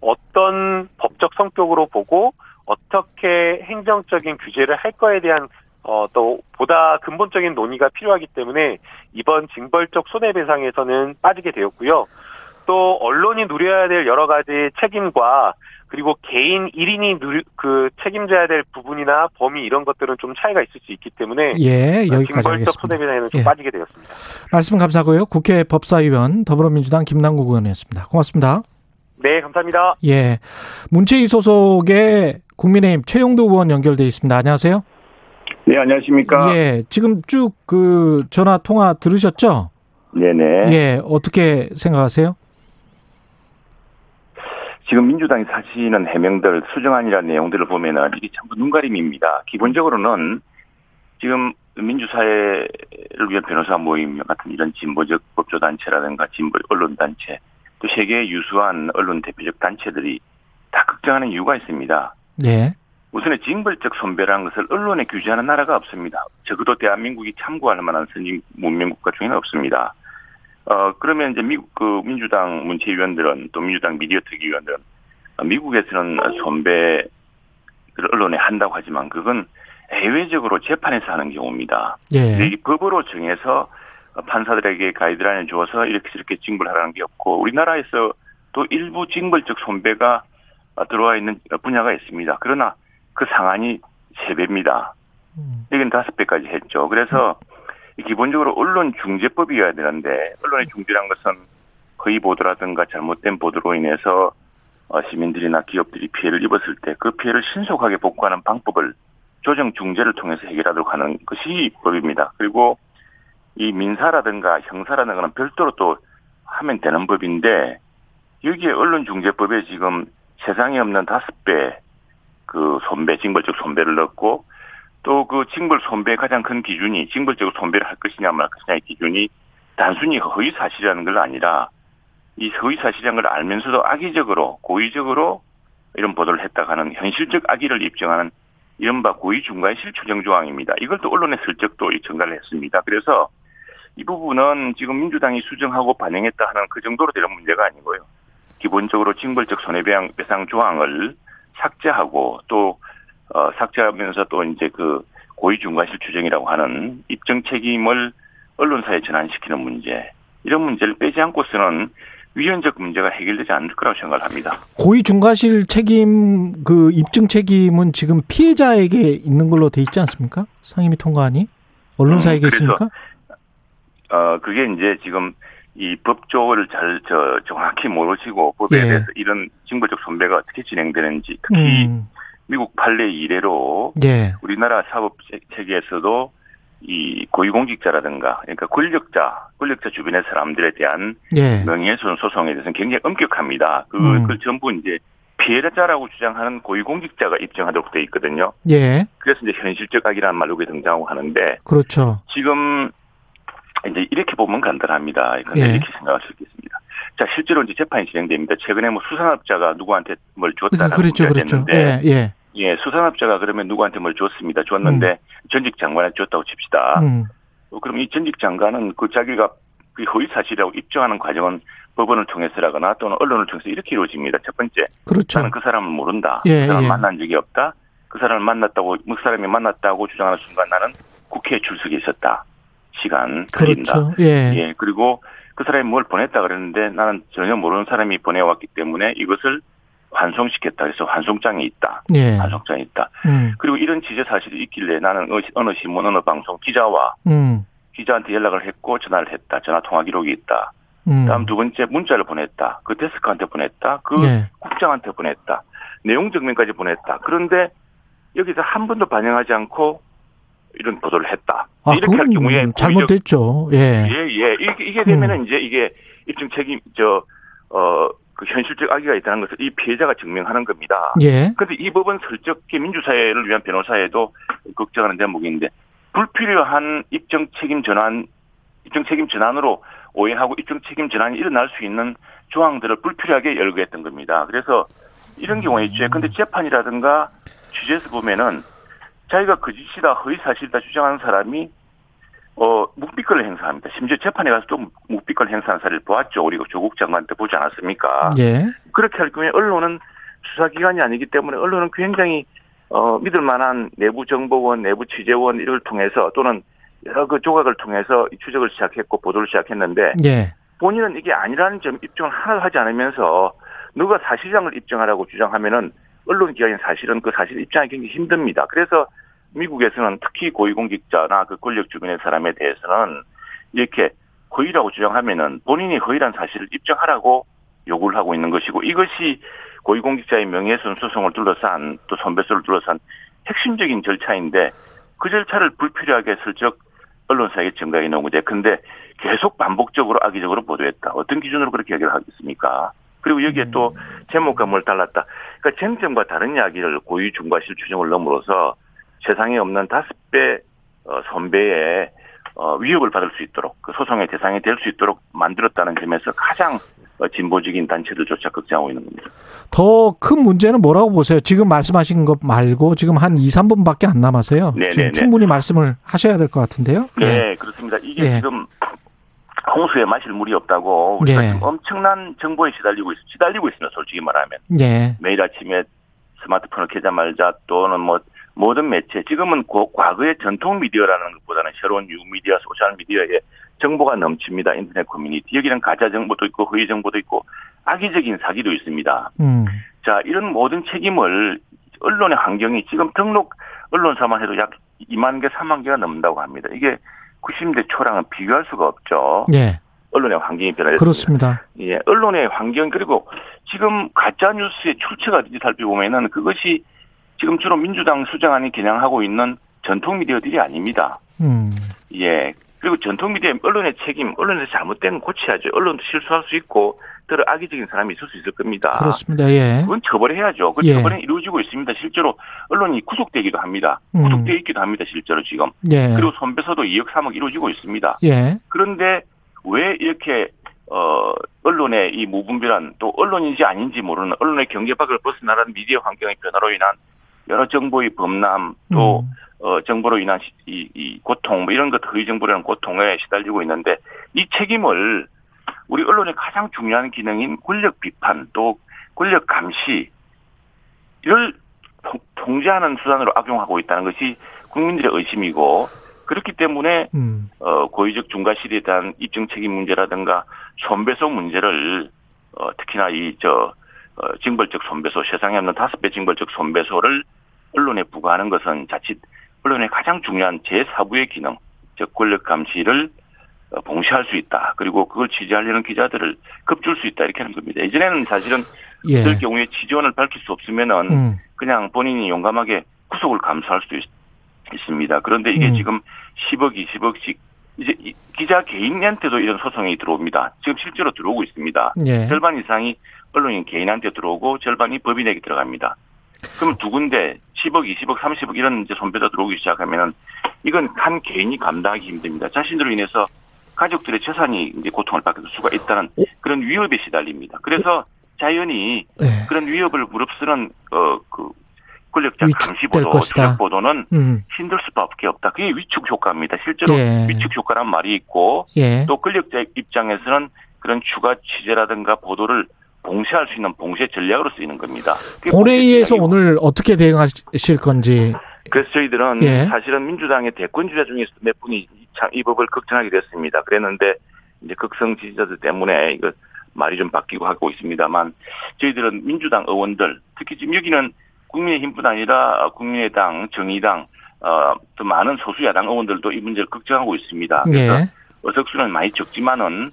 어떤 법적 성격으로 보고 어떻게 행정적인 규제를 할 거에 대한 어, 또 보다 근본적인 논의가 필요하기 때문에 이번 징벌적 손해배상에서는 빠지게 되었고요. 또 언론이 누려야 될 여러 가지 책임과 그리고 개인 1인이 누, 그 책임져야 될 부분이나 범위 이런 것들은 좀 차이가 있을 수 있기 때문에 예, 여기까지 징벌적 손해배상에는 좀 예. 빠지게 되었습니다. 말씀 감사하고요. 국회 법사위원 더불어민주당 김남국 의원이었습니다. 고맙습니다. 네, 감사합니다. 예. 문체위 소속의 국민의힘 최용도 의원 연결돼 있습니다. 안녕하세요. 네, 안녕하십니까? 예. 지금 쭉 그 전화 통화 들으셨죠? 네네. 예. 어떻게 생각하세요? 지금 민주당이 사시는 해명들 수정안이라는 내용들을 보면은 이게 전부 눈가림입니다. 기본적으로는 지금 민주사회를 위한 변호사 모임 같은 이런 진보적 법조단체라든가 진보 언론단체 또 세계 유수한 언론 대표적 단체들이 다 걱정하는 이유가 있습니다. 네. 우선은 징벌적 손배라는 것을 언론에 규제하는 나라가 없습니다. 적어도 대한민국이 참고할 만한 선진 문명국가 중에는 없습니다. 어, 그러면 이제 미국 그 민주당 문체위원들은 또 민주당 미디어 특위위원들은 미국에서는 선배를 언론에 한다고 하지만 그건 해외적으로 재판에서 하는 경우입니다. 예. 이 법으로 정해서 판사들에게 가이드라인을 주어서 이렇게 저렇게 징벌 하라는 게 없고 우리나라에서 또 일부 징벌적 손배가 들어와 있는 분야가 있습니다. 그러나 그 상한이 세배입니다 음. 이건 다섯 배까지 했죠. 그래서 음. 기본적으로 언론 중재법이어야 되는데 언론의 중재란 것은 거의 보도라든가 잘못된 보도로 인해서 어, 시민들이나 기업들이 피해를 입었을 때 그 피해를 신속하게 복구하는 방법을 조정 중재를 통해서 해결하도록 하는 것이 법입니다. 그리고 이 민사라든가 형사라든가는 별도로 또 하면 되는 법인데 여기에 언론중재법에 지금 세상에 없는 다섯 배 그 손배, 징벌적 손배를 넣고 또 그 징벌 손배의 가장 큰 기준이 징벌적으로 손배를 할 것이냐 말 것이냐의 기준이 단순히 허위 사실이라는 걸 아니라 이 허위 사실이라는 걸 알면서도 악의적으로 고의적으로 이런 보도를 했다 하는 현실적 악의를 입증하는 이른바 고의 중과의 실추정 조항입니다. 이걸 또 언론에 슬쩍 또 전달을 했습니다. 그래서 이 부분은 지금 민주당이 수정하고 반영했다 하는 그 정도로 되는 문제가 아니고요. 기본적으로 징벌적 손해배상 조항을 삭제하고 또 어, 삭제하면서 또 이제 그 고의중과실 추정이라고 하는 입증 책임을 언론사에 전환시키는 문제 이런 문제를 빼지 않고서는 위헌적 문제가 해결되지 않을 거라고 생각을 합니다. 고의 중과실 책임 그 입증 책임은 지금 피해자에게 있는 걸로 돼 있지 않습니까? 상임위 통과안이 언론사에게 음, 있습니까? 어 그게 이제 지금 이 법조를 잘 저 정확히 모르시고 법에 예. 대해서 이런 징벌적 손배가 어떻게 진행되는지 특히 음. 미국 판례 이래로 예. 우리나라 사법 체계에서도 이 고위공직자라든가 그러니까 권력자, 권력자 주변의 사람들에 대한 예. 명예훼손 소송에 대해서는 굉장히 엄격합니다. 그, 음. 그 전부 이제 피해자라고 주장하는 고위공직자가 입증하도록 돼 있거든요. 예. 그래서 이제 현실적 악이라는 말로 등장하고 하는데. 그렇죠. 지금 이제 이렇게 보면 간단합니다. 예. 이렇게 생각할 수 있겠습니다. 자, 실제로 이제 재판이 진행됩니다. 최근에 뭐 수산업자가 누구한테 뭘 줬다라고 그렇죠, 그렇죠. 예, 예. 예, 수산업자가 그러면 누구한테 뭘 줬습니다. 줬는데 음. 전직 장관한테 줬다고 칩시다. 음. 어, 그럼 이 전직 장관은 그 자기가 그 허위 사실이라고 입증하는 과정은 법원을 통해서라거나 또는 언론을 통해서 이렇게 이루어집니다. 첫 번째, 그렇죠. 나는 그 사람을 모른다. 예, 그 사람 을 예. 만난 적이 없다. 그 사람을 만났다고 그 사람이 만났다고 주장하는 순간 나는 국회에 출석해 있었다. 시간 그린다. 그렇죠. 예. 예. 그리고 그 사람이 뭘 보냈다 그랬는데 나는 전혀 모르는 사람이 보내왔기 때문에 이것을 환송시켰다. 그래서 환송장에 있다. 예. 환송장에 있다. 음. 그리고 이런 지적 사실이 있길래 나는 어느 신문, 어느 방송 기자와 음. 기자한테 연락을 했고 전화를 했다. 전화 통화 기록이 있다. 음. 다음 두 번째 문자를 보냈다. 그 데스크한테 보냈다. 그 예. 국장한테 보냈다. 내용 증명까지 보냈다. 그런데 여기서 한 번도 반영하지 않고 이런 보도를 했다. 아, 이렇게 할 경우에 잘못됐죠. 예. 예, 예. 이게, 이게 되면은 음. 이제 이게 입증 책임 저 어, 그 현실적 악의가 있다는 것을 이 피해자가 증명하는 겁니다. 예. 그런데 이 법은 설적히 민주사회를 위한 변호사에도 걱정하는 대목인데 불필요한 입증 책임 전환, 입증 책임 전환으로 오해하고 입증 책임 전환이 일어날 수 있는 조항들을 불필요하게 열거했던 겁니다. 그래서 이런 경우에 있죠. 근데 재판이라든가 취재에서 보면은 자기가 거짓이다, 허위 사실이다 주장하는 사람이 어, 묵비권을 행사합니다. 심지어 재판에 가서 또 묵비권 행사하는 사례를 보았죠. 우리 조국 장관 때 보지 않았습니까? 예. 그렇게 할 경우에 언론은 수사기관이 아니기 때문에 언론은 굉장히 어, 믿을 만한 내부 정보원, 내부 취재원 이를 통해서 또는 여러 그 조각을 통해서 추적을 시작했고 보도를 시작했는데 예. 본인은 이게 아니라는 점 입증을 하나도 하지 않으면서 누가 사실상을 입증하라고 주장하면은 언론 기관인 사실은 그 사실 입증하기 굉장히 힘듭니다. 그래서 미국에서는 특히 고위공직자나 그 권력 주변의 사람에 대해서는 이렇게 허위라고 주장하면은 본인이 허위란 사실을 입증하라고 요구를 하고 있는 것이고 이것이 고위공직자의 명예훼손 소송을 둘러싼 또 손배소를 둘러싼 핵심적인 절차인데 그 절차를 불필요하게 슬쩍 언론사에게 증가해 놓은 거죠. 근데 계속 반복적으로 악의적으로 보도했다. 어떤 기준으로 그렇게 얘기를 하겠습니까? 그리고 여기에 또 제목과 뭘 달랐다. 그러니까 쟁점과 다른 이야기를 고유 중과실 추정을 넘으로써 세상에 없는 다섯 배 어, 선배의 어, 위협을 받을 수 있도록 그 소송의 대상이 될 수 있도록 만들었다는 점에서 가장 어, 진보적인 단체들조차 걱정하고 있는 겁니다. 더 큰 문제는 뭐라고 보세요? 지금 말씀하신 것 말고 지금 한 2, 3분밖에 안 남았어요. 네네네. 지금 충분히 말씀을 하셔야 될 것 같은데요. 네, 네, 그렇습니다. 이게 네. 지금 홍수에 마실 물이 없다고 우리가 네. 지금 엄청난 정보에 시달리고 있, 시달리고 있습니다. 솔직히 말하면. 네. 매일 아침에 스마트폰을 켜자마자 또는 뭐 모든 매체 지금은 고, 과거의 전통 미디어라는 것보다는 새로운 뉴 미디어, 소셜 미디어에 정보가 넘칩니다. 인터넷 커뮤니티 여기는 가짜 정보도 있고 허위 정보도 있고 악의적인 사기도 있습니다. 음. 자 이런 모든 책임을 언론의 환경이 지금 등록 언론사만 해도 약 2만 개, 3만 개가 넘는다고 합니다. 이게 90대 초랑은 비교할 수가 없죠. 예. 언론의 환경이 변화했습니다. 그렇습니다. 예, 언론의 환경 그리고 지금 가짜 뉴스의 출처가 어딘지 살펴보면은 그것이 지금 주로 민주당 수장안이 겨냥하고 있는 전통 미디어들이 아닙니다. 음. 예. 그리고 전통 미디어 언론의 책임, 언론에서 잘못된 건 고쳐야죠. 언론도 실수할 수 있고 더러 악의적인 사람이 있을 수 있을 겁니다. 그렇습니다. 예. 그건 처벌해야죠. 그 예. 처벌은 이루어지고 있습니다. 실제로 언론이 구속되기도 합니다. 음. 구속돼 있기도 합니다. 실제로 지금. 예. 그리고 손배서도 2억 3억 이루어지고 있습니다. 예. 그런데 왜 이렇게 어 언론의 이 무분별한 또 언론인지 아닌지 모르는 언론의 경계 밖을 벗어나는 미디어 환경의 변화로 인한 여러 정보의 범람 또 음. 어, 정보로 인한 이, 이 고통 뭐 이런 것 허위 정보라는 고통에 시달리고 있는데 이 책임을 우리 언론의 가장 중요한 기능인 권력 비판 또 권력 감시 이를 통제하는 수단으로 악용하고 있다는 것이 국민들의 의심이고 그렇기 때문에 음. 어, 고의적 중과실에 대한 입증 책임 문제라든가 손배소 문제를 어, 특히나 이저 어, 징벌적 손배소 세상에 없는 다섯 배 징벌적 손배소를 언론에 부과하는 것은 자칫 언론의 가장 중요한 제4부의 기능, 즉 권력 감시를 어, 봉쇄할 수 있다. 그리고 그걸 취재하려는 기자들을 급줄 수 있다. 이렇게 하는 겁니다. 예전에는 사실은 예. 그럴 경우에 취재원을 밝힐 수 없으면은 음. 그냥 본인이 용감하게 구속을 감수할 수도 있, 습니다 그런데 이게 음. 지금 10억, 20억씩 이제 기자 개인한테도 이런 소송이 들어옵니다. 지금 실제로 들어오고 있습니다. 예. 절반 이상이 언론인 개인한테 들어오고 절반이 법인에게 들어갑니다. 그럼 두 군데 10억, 20억, 30억 이런 이제 손배가 들어오기 시작하면은 이건 한 개인이 감당하기 힘듭니다. 자신들로 인해서 가족들의 재산이 이제 고통을 받을 수가 있다는 어? 그런 위협에 시달립니다. 그래서 자연히 네. 그런 위협을 무릅쓰는 어그 권력자 감시 보도, 추적 보도는 음. 힘들 수밖에 없다. 그게 위축 효과입니다. 실제로 예. 위축 효과란 말이 있고 예. 또 권력자 입장에서는 그런 추가 취재라든가 보도를 봉쇄할 수 있는 봉쇄 전략으로 쓰이는 겁니다. 본회의에서 오늘 어떻게 대응하실 건지. 그래서 저희들은 예. 사실은 민주당의 대권 주자 중에서 몇 분이 이 법을 걱정하게 됐습니다. 그랬는데 이제 극성 지지자들 때문에 이거 말이 좀 바뀌고 하고 있습니다만 저희들은 민주당 의원들 특히 지금 여기는 국민의힘뿐 아니라 국민의당, 정의당 어, 또 많은 소수 야당 의원들도 이 문제를 걱정하고 있습니다. 그래서 네. 의석수는 많이 적지만은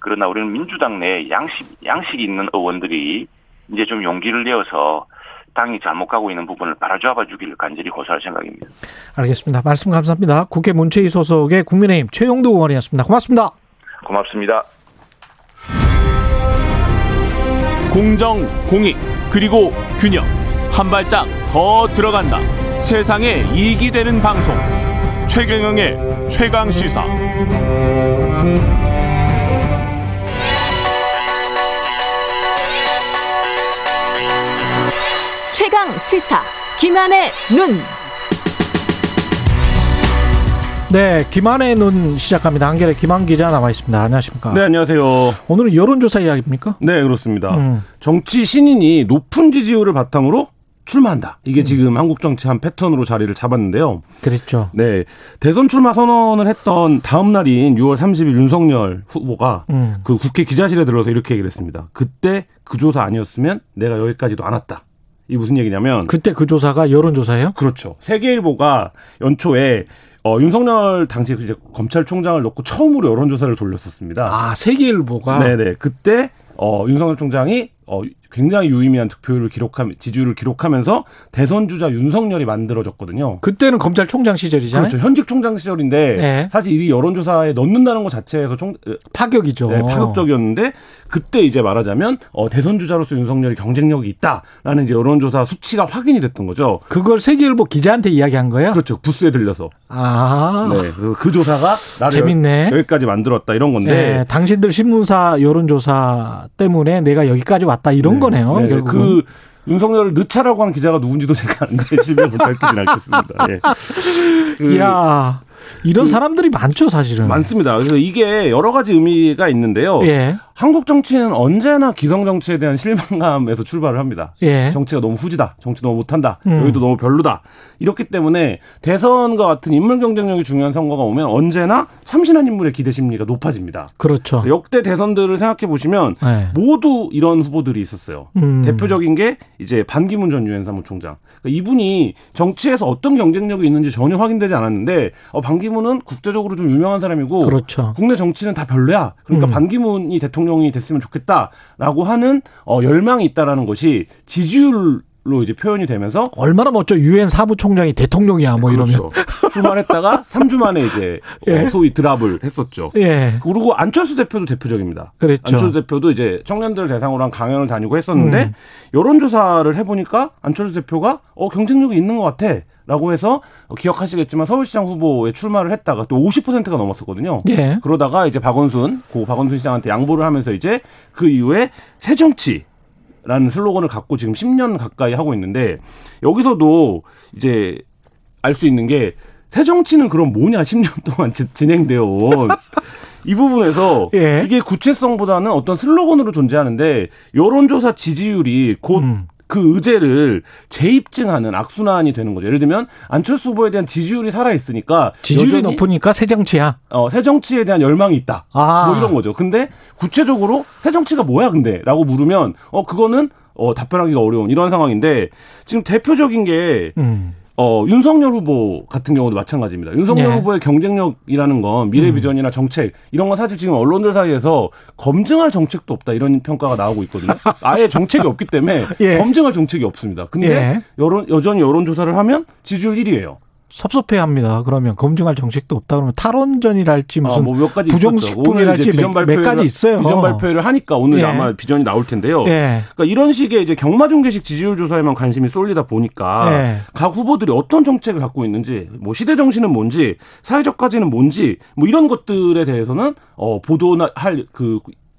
그러나 우리는 민주당 내 양식 양식 있는 의원들이 이제 좀 용기를 내어서 당이 잘못 가고 있는 부분을 바라잡아 주기를 간절히 고소할 생각입니다. 알겠습니다. 말씀 감사합니다. 국회 문체위 소속의 국민의힘 최용도 의원이었습니다. 고맙습니다. 고맙습니다. 공정, 공익, 그리고 균형. 한 발짝 더 들어간다. 세상에 이익이 되는 방송. 최경영의 최강 시사. 최강 시사 김한의 눈. 네, 김한의 눈 시작합니다. 한결의 김한 기자 나와 있습니다. 안녕하십니까? 네, 안녕하세요. 오늘은 여론조사 이야기입니까? 네, 그렇습니다. 음. 정치 신인이 높은 지지율을 바탕으로 출마한다. 이게 음. 지금 한국 정치 한 패턴으로 자리를 잡았는데요. 그랬죠. 네. 대선 출마 선언을 했던 다음 날인 6월 30일 윤석열 후보가 음. 그 국회 기자실에 들어서 이렇게 얘기를 했습니다. 그때 그 조사 아니었으면 내가 여기까지도 안 왔다. 이 무슨 얘기냐면 그때 그 조사가 여론조사예요? 그렇죠. 세계일보가 연초에 어, 윤석열 당시 이제 검찰총장을 놓고 처음으로 여론조사를 돌렸었습니다. 아, 세계일보가? 네네. 그때, 어, 윤석열 총장이, 어, 굉장히 유의미한 득표율을 기록하면 지지율을 기록하면서 대선 주자 윤석열이 만들어졌거든요. 그때는 검찰총장 시절이잖아요. 그렇죠. 현직 총장 시절인데 네. 사실 이 여론조사에 넣는다는 것 자체에서 총 파격이죠. 네, 파격적이었는데 그때 이제 말하자면 어, 대선 주자로서 윤석열이 경쟁력이 있다라는 이제 여론조사 수치가 확인이 됐던 거죠. 그걸 세계일보 기자한테 이야기한 거예요? 그렇죠. 부스에 들려서. 아. 네. 그 조사가 나를 재밌네. 여기까지 만들었다 이런 건데. 네, 당신들 신문사 여론조사 때문에 내가 여기까지 왔다 이런 네. 거네요. 네. 결국은. 그 윤석열을 늦차라고 한 기자가 누군지도 제가 아는데 실명을 밝히진 않겠습니다. 예. 그 이야. 이런 사람들이 많죠, 사실은. 많습니다. 그래서 이게 여러 가지 의미가 있는데요. 예. 한국 정치는 언제나 기성 정치에 대한 실망감에서 출발을 합니다. 예. 정치가 너무 후지다. 정치 너무 못한다. 음. 여기도 너무 별로다. 이렇기 때문에 대선과 같은 인물 경쟁력이 중요한 선거가 오면 언제나 참신한 인물의 기대 심리가 높아집니다. 그렇죠. 역대 대선들을 생각해 보시면 네. 모두 이런 후보들이 있었어요. 음. 대표적인 게 이제 반기문 전 유엔 사무총장. 그러니까 이분이 정치에서 어떤 경쟁력이 있는지 전혀 확인되지 않았는데 어, 반기문은 국제적으로 좀 유명한 사람이고 그렇죠. 국내 정치는 다 별로야. 그러니까 음. 반기문이 대통령 이 됐으면 좋겠다라고 하는 어, 열망이 있다라는 것이 지지율 로 이제 표현이 되면서 얼마나 멋져 유엔 사무총장이 대통령이야 뭐 그렇죠. 이러면 출마했다가 3주 만에 이제 예. 어, 소위 드랍을 했었죠. 예. 그리고 안철수 대표도 대표적입니다. 그랬죠. 안철수 대표도 이제 청년들 대상으로 한 강연을 다니고 했었는데 음. 여론조사를 해보니까 안철수 대표가 어 경쟁력이 있는 것 같아. 라고 해서 기억하시겠지만 서울시장 후보에 출마를 했다가 또 50%가 넘었었거든요. 예. 그러다가 이제 박원순, 고 박원순 시장한테 양보를 하면서 이제 그 이후에 새정치 라는 슬로건을 갖고 지금 10년 가까이 하고 있는데 여기서도 이제 알 수 있는 게 새정치는 그럼 뭐냐 10년 동안 진행되어 온. 이 부분에서 예. 이게 구체성보다는 어떤 슬로건으로 존재하는데 여론조사 지지율이 곧 음. 그 의제를 재입증하는 악순환이 되는 거죠. 예를 들면 안철수 후보에 대한 지지율이 살아 있으니까 지지율이 높으니까 새 정치야. 어, 새 정치에 대한 열망이 있다. 아. 뭐 이런 거죠. 근데 구체적으로 새 정치가 뭐야 근데라고 물으면 어 그거는 어 답변하기가 어려운 이런 상황인데 지금 대표적인 게 음. 어, 윤석열 후보 같은 경우도 마찬가지입니다. 윤석열 네. 후보의 경쟁력이라는 건 미래 음. 비전이나 정책 이런 건 사실 지금 언론들 사이에서 검증할 정책도 없다 이런 평가가 나오고 있거든요. 아예 정책이 없기 때문에 예. 검증할 정책이 없습니다. 근데 예. 여론 여전히 여론 조사를 하면 지지율 1위예요. 섭섭해합니다. 그러면 검증할 정책도 없다 그러면 탈원전이랄지 무슨 아, 뭐 몇 가지 부정식품이랄지 비전 몇, 몇 가지 있어요. 비전 발표를 하니까 오늘 예. 아마 비전이 나올 텐데요. 예. 그러니까 이런 식의 이제 경마 중계식 지지율 조사에만 관심이 쏠리다 보니까 예. 각 후보들이 어떤 정책을 갖고 있는지, 뭐 시대 정신은 뭔지, 사회적 가치는 뭔지, 뭐 이런 것들에 대해서는 어 보도할 그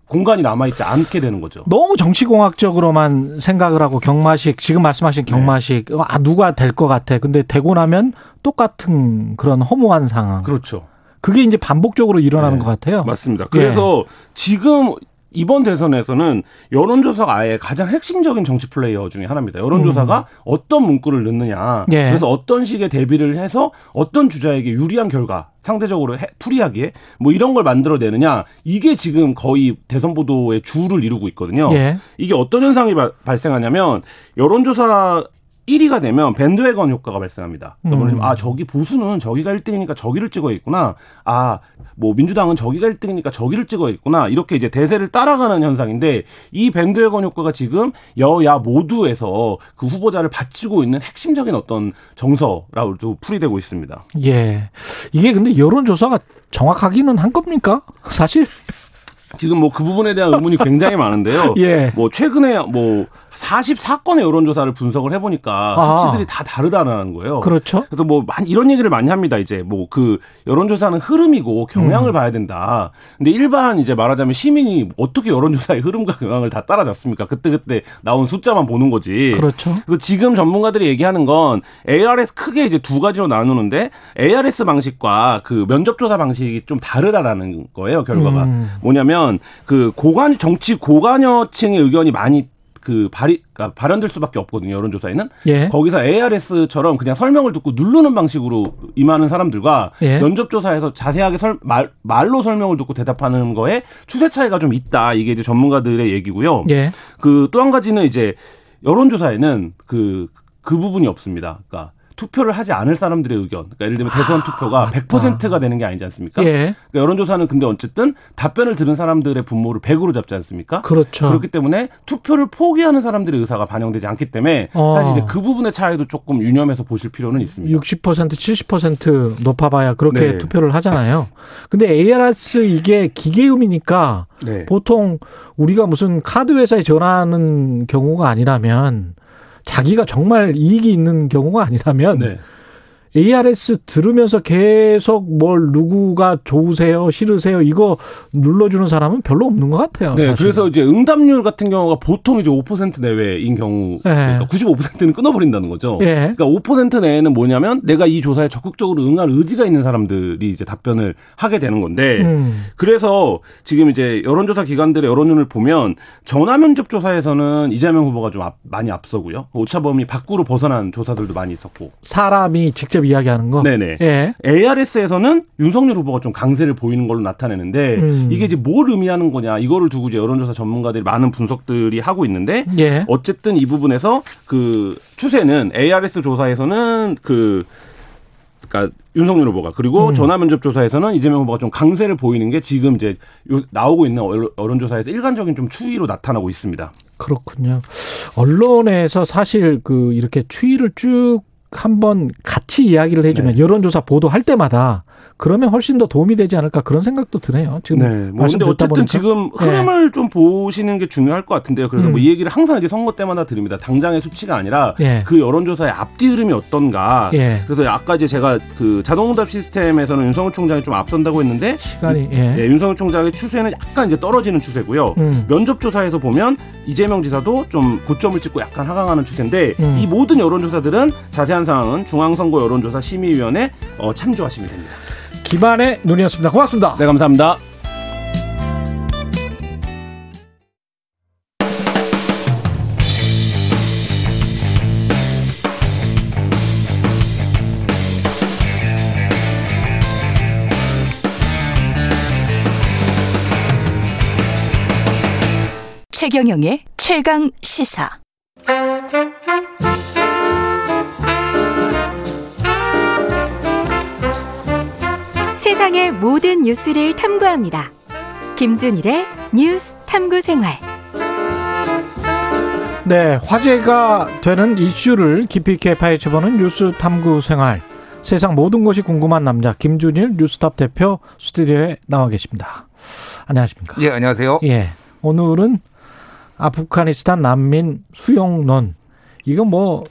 공간이 남아있지 않게 되는 거죠. 너무 정치공학적으로만 생각을 하고 경마식, 지금 말씀하신 네. 경마식, 네. 아, 누가 될 것 같아. 근데 되고 나면 똑같은 그런 허무한 상황. 그렇죠. 그게 이제 반복적으로 일어나는 네. 것 같아요. 맞습니다. 그래서 예. 지금 이번 대선에서는 여론조사가 아예 가장 핵심적인 정치 플레이어 중에 하나입니다. 여론조사가 음. 어떤 문구를 넣느냐. 예. 그래서 어떤 식의 대비를 해서 어떤 주자에게 유리한 결과 상대적으로 해, 풀이하게 뭐 이런 걸 만들어내느냐 이게 지금 거의 대선 보도의 주를 이루고 있거든요. 예. 이게 어떤 현상이 바, 발생하냐면 여론조사 1위가 되면 밴드웨건 효과가 발생합니다. 그러니까 음. 아 저기 보수는 저기가 1등이니까 저기를 찍어 있구나. 아 뭐 민주당은 저기가 1등이니까 저기를 찍어 있구나. 이렇게 이제 대세를 따라가는 현상인데 이 밴드웨건 효과가 지금 여야 모두에서 그 후보자를 바치고 있는 핵심적인 어떤 정서라고도 풀이되고 있습니다. 예. 이게 근데 여론조사가 정확하기는 한 겁니까? 사실 지금 뭐 그 부분에 대한 의문이 굉장히 많은데요. 예. 뭐 최근에 뭐 44건의 여론조사를 분석을 해보니까 아. 수치들이 다 다르다는 거예요. 그렇죠. 그래서 뭐 이런 얘기를 많이 합니다. 이제 뭐 그 여론조사는 흐름이고 경향을 음. 봐야 된다. 근데 일반 이제 말하자면 시민이 어떻게 여론조사의 흐름과 경향을 다 따라잡습니까? 그때 그때 나온 숫자만 보는 거지. 그렇죠. 그래서 지금 전문가들이 얘기하는 건 ARS 크게 이제 두 가지로 나누는데 ARS 방식과 그 면접조사 방식이 좀 다르다라는 거예요. 결과가 음. 뭐냐면 그 고관 정치 고관여층의 의견이 많이 그 발이 그러니까 발현될 수밖에 없거든요. 여론조사에는 예. 거기서 ARS처럼 그냥 설명을 듣고 누르는 방식으로 임하는 사람들과 예. 면접조사에서 자세하게 설, 말, 말로 설명을 듣고 대답하는 거에 추세 차이가 좀 있다. 이게 이제 전문가들의 얘기고요. 예. 그또 한 가지는 이제 여론조사에는 그그 그 부분이 없습니다. 그러니까 투표를 하지 않을 사람들의 의견. 그러니까 예를 들면 대선 아, 투표가 100%가 되는 게 아니지 않습니까? 예. 그러니까 여론조사는 근데 어쨌든 답변을 들은 사람들의 분모를 100으로 잡지 않습니까? 그렇죠. 그렇기 때문에 투표를 포기하는 사람들의 의사가 반영되지 않기 때문에 어. 사실 이제 그 부분의 차이도 조금 유념해서 보실 필요는 있습니다. 60% 70% 높아봐야 그렇게 네. 투표를 하잖아요. 근데 ARS 이게 기계음이니까 네. 보통 우리가 무슨 카드 회사에 전화하는 경우가 아니라면 자기가 정말 이익이 있는 경우가 아니라면 네. ARS 들으면서 계속 뭘 누구가 좋으세요, 싫으세요 이거 눌러주는 사람은 별로 없는 것 같아요. 네, 사실은. 그래서 이제 응답률 같은 경우가 보통 이제 5% 내외인 경우, 네. 그러니까 95%는 끊어버린다는 거죠. 네. 그러니까 5% 내에는 뭐냐면 내가 이 조사에 적극적으로 응할 의지가 있는 사람들이 이제 답변을 하게 되는 건데, 음. 그래서 지금 이제 여론조사 기관들의 여론을 보면 전화 면접 조사에서는 이재명 후보가 좀 앞, 많이 앞서고요. 오차범위 밖으로 벗어난 조사들도 많이 있었고, 사람이 직접 직접 이야기하는 거. 네네. 예. ARS에서는 윤석열 후보가 좀 강세를 보이는 걸로 나타내는데 음. 이게 이제 뭘 의미하는 거냐 이거를 두고 이제 여론조사 전문가들이 많은 분석들이 하고 있는데 예. 어쨌든 이 부분에서 그 추세는 ARS 조사에서는 그 그러니까 윤석열 후보가 그리고 음. 전화 면접 조사에서는 이재명 후보가 좀 강세를 보이는 게 지금 이제 나오고 있는 여론조사에서 일관적인 좀 추이로 나타나고 있습니다. 그렇군요. 언론에서 사실 그 이렇게 추이를 쭉 한번 같이 이야기를 해주면 네. 여론조사 보도할 때마다 그러면 훨씬 더 도움이 되지 않을까 그런 생각도 드네요. 지금 네. 뭐 말씀 듣다 어쨌든 보니까. 지금 흐름을 네. 좀 보시는 게 중요할 것 같은데요. 그래서 뭐 음. 뭐이 얘기를 항상 이제 선거 때마다 드립니다. 당장의 수치가 아니라 예. 그 여론조사의 앞뒤 흐름이 어떤가. 예. 그래서 아까 이제 제가 그 자동응답 시스템에서는 윤석열 총장이 좀 앞선다고 했는데 시간이 예. 예 윤석열 총장의 추세는 약간 이제 떨어지는 추세고요. 음. 면접 조사에서 보면 이재명 지사도 좀 고점을 찍고 약간 하강하는 추세인데 음. 이 모든 여론조사들은 자세한 사항은 중앙선거 여론조사 심의위원회 어, 참조하시면 됩니다. 김한의 눈이었습니다. 고맙습니다. 네, 감사합니다. 최경영의 최강 시사. 세상의 모든 뉴스를 탐구합니다. 김준일의 뉴스 탐구 생활. 네, 화제가 되는 이슈를 깊이 있게 파헤쳐보는 뉴스 탐구 생활. 세상 모든 것이 궁금한 남자 김준일 뉴스탑 대표 스튜디오에 나와 계십니다. 안녕하십니까? 예, 안녕하세요. 예, 오늘은 아프가니스탄 난민 수용론. 이거 뭐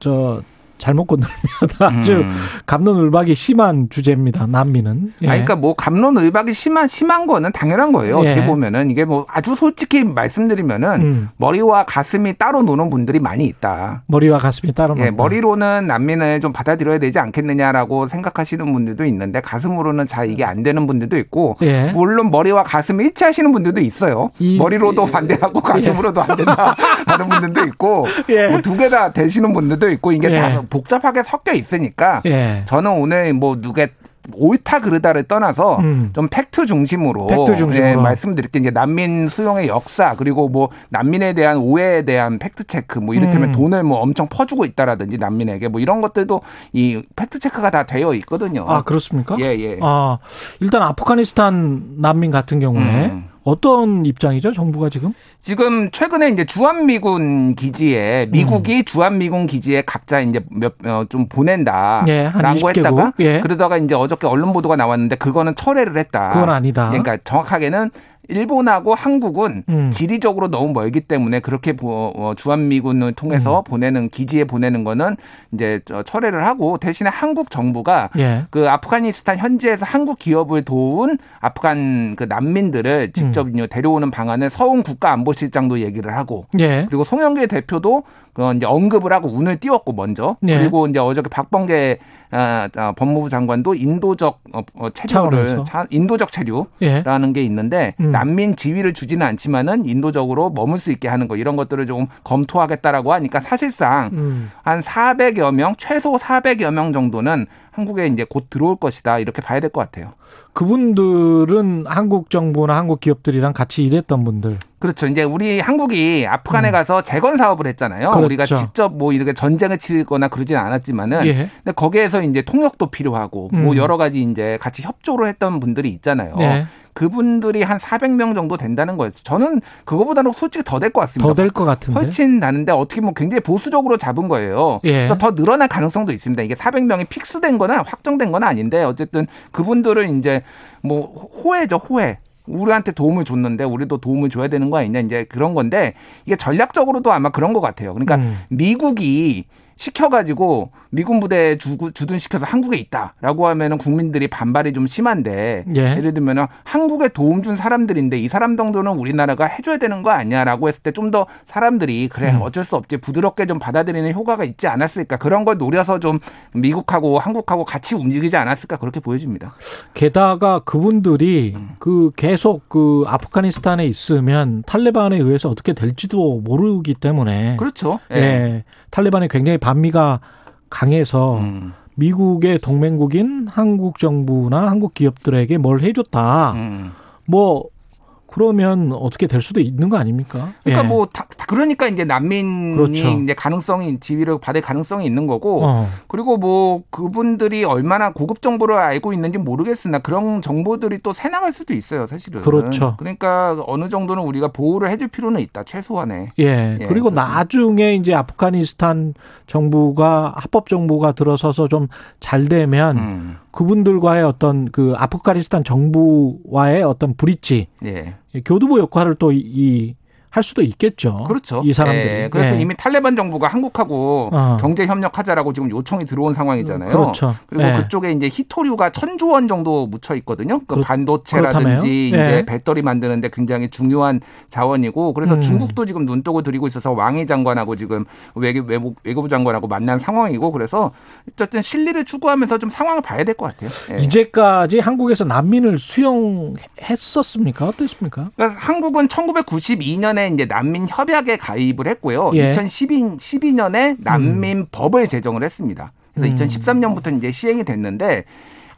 저 잘못 건너면 아주 음. 감론을박이 심한 주제입니다. 난민은. 예. 아 그러니까 뭐 감론을박이 심한 심한 거는 당연한 거예요. 예. 어떻게 보면은 이게 뭐 아주 솔직히 말씀드리면은 음. 머리와 가슴이 따로 노는 분들이 많이 있다. 머리와 가슴이 따로 예, 머리로는 난민을 좀 받아들여야 되지 않겠느냐라고 생각하시는 분들도 있는데 가슴으로는 잘 이게 안 되는 분들도 있고 예. 물론 머리와 가슴이 일치하시는 분들도 있어요. 이, 머리로도 반대하고 가슴으로도 안 된다 하는 분들도 있고 예. 뭐 두 개 다 되시는 분들도 있고 이게 다 예. 복잡하게 섞여 있으니까 예. 저는 오늘 뭐 누가 옳다 그르다를 떠나서 음. 좀 팩트 중심으로, 팩트 중심으로. 예, 말씀드릴게 이제 난민 수용의 역사 그리고 뭐 난민에 대한 오해에 대한 팩트 체크 뭐 이를테면 음. 돈을 뭐 엄청 퍼주고 있다라든지 난민에게 뭐 이런 것들도 이 팩트 체크가 다 되어 있거든요. 아 그렇습니까? 예 예. 아 일단 아프가니스탄 난민 같은 경우에 음. 어떤 입장이죠, 정부가 지금? 지금 최근에 이제 주한미군 기지에 미국이 음. 주한미군 기지에 각자 이제 몇좀 어, 보낸다라고 예, 했다가 예. 그러다가 이제 어저께 언론 보도가 나왔는데 그거는 철회를 했다. 그건 아니다. 그러니까 정확하게는 일본하고 한국은 음. 지리적으로 너무 멀기 때문에 그렇게 어, 주한미군을 통해서 음. 보내는 기지에 보내는 거는 이제 철회를 하고 대신에 한국 정부가 예. 그 아프가니스탄 현지에서 한국 기업을 도운 아프간 그 난민들을 직접 음. 데려오는 방안을 서훈 국가안보실장도 얘기를 하고 예. 그리고 송영길 대표도 그 이제 언급을 하고 운을 띄웠고 먼저 예. 그리고 이제 어저께 박범계 아, 아, 법무부 장관도 인도적 어, 어 체류를 차, 인도적 체류라는 예. 게 있는데 음. 난민 지위를 주지는 않지만은 인도적으로 머물 수 있게 하는 거 이런 것들을 좀 검토하겠다라고 하니까 사실상 음. 한 400여 명 최소 400여 명 정도는 한국에 이제 곧 들어올 것이다 이렇게 봐야 될 것 같아요. 그분들은 한국 정부나 한국 기업들이랑 같이 일했던 분들. 그렇죠. 이제 우리 한국이 아프간에 음. 가서 재건 사업을 했잖아요. 그렇죠. 우리가 직접 뭐 이렇게 전쟁을 치거나 그러진 않았지만은 예. 근데 거기에서 이제 통역도 필요하고 뭐 음. 뭐 여러 가지 이제 같이 협조를 했던 분들이 있잖아요. 예. 그분들이 한 400명 정도 된다는 거예요. 저는 그거보다는 솔직히 더 될 것 같습니다. 더 될 것 같은데. 훨씬 나는데 어떻게 보면 굉장히 보수적으로 잡은 거예요. 예. 더 늘어날 가능성도 있습니다. 이게 400명이 픽스된 거나 확정된 건 아닌데 어쨌든 그분들을 이제 뭐 호해죠, 호해. 우리한테 도움을 줬는데 우리도 도움을 줘야 되는 거 아니냐 이제 그런 건데 이게 전략적으로도 아마 그런 것 같아요. 그러니까 음. 미국이 시켜가지고 미군 부대 주, 주둔 시켜서 한국에 있다라고 하면은 국민들이 반발이 좀 심한데 예. 를 들면은 한국에 도움 준 사람들인데 이 사람 정도는 우리나라가 해줘야 되는 거 아니야라고 했을 때 좀 더 사람들이 그래 음. 어쩔 수 없지 부드럽게 좀 받아들이는 효과가 있지 않았을까 그런 걸 노려서 좀 미국하고 한국하고 같이 움직이지 않았을까 그렇게 보여집니다. 게다가 그분들이 음. 그 계속 그 아프가니스탄에 있으면 탈레반에 의해서 어떻게 될지도 모르기 때문에 그렇죠. 예. 예. 탈레반이 굉장히 반 미가 강해서 음. 미국의 동맹국인 한국 정부나 한국 기업들에게 뭘 해줬다. 음. 뭐 그러면 어떻게 될 수도 있는 거 아닙니까? 그러니까 예. 뭐 다, 그러니까 이제 난민이 그렇죠. 이제 가능성이 지위를 받을 가능성이 있는 거고 어. 그리고 뭐 그분들이 얼마나 고급 정보를 알고 있는지 모르겠으나 그런 정보들이 또 새나갈 수도 있어요, 사실은. 그렇죠. 그러니까 어느 정도는 우리가 보호를 해줄 필요는 있다, 최소한에. 예. 예 그리고 그렇습니다. 나중에 이제 아프가니스탄 정부가 합법 정부가 들어서서 좀 잘 되면 음. 그분들과의 어떤 그 아프가니스탄 정부와의 어떤 브릿지 예. 교두보 역할을 또 이 할 수도 있겠죠. 그렇죠. 이 사람들이. 네. 그래서 네. 이미 탈레반 정부가 한국하고 어. 경제 협력하자라고 지금 요청이 들어온 상황이잖아요. 그렇죠. 그리고 네. 그쪽에 이제 히토류가 천조 원 정도 묻혀 있거든요. 그 반도체라든지 이제 네. 배터리 만드는데 굉장히 중요한 자원이고 그래서 음. 중국도 지금 눈독을 들이고 있어서 왕이 장관하고 지금 외교 외국 외교부 장관하고 만난 상황이고 그래서 어쨌든 실리를 추구하면서 좀 상황을 봐야 될 것 같아요. 네. 이제까지 한국에서 난민을 수용했었습니까? 어땠습니까? 그러니까 한국은 1992년에 2012년에 이제 난민 협약에 가입을 했고요. 예. 2012, 12년에 난민법을 음. 제정을 했습니다. 그래서 음. 2013년부터 이제 시행이 됐는데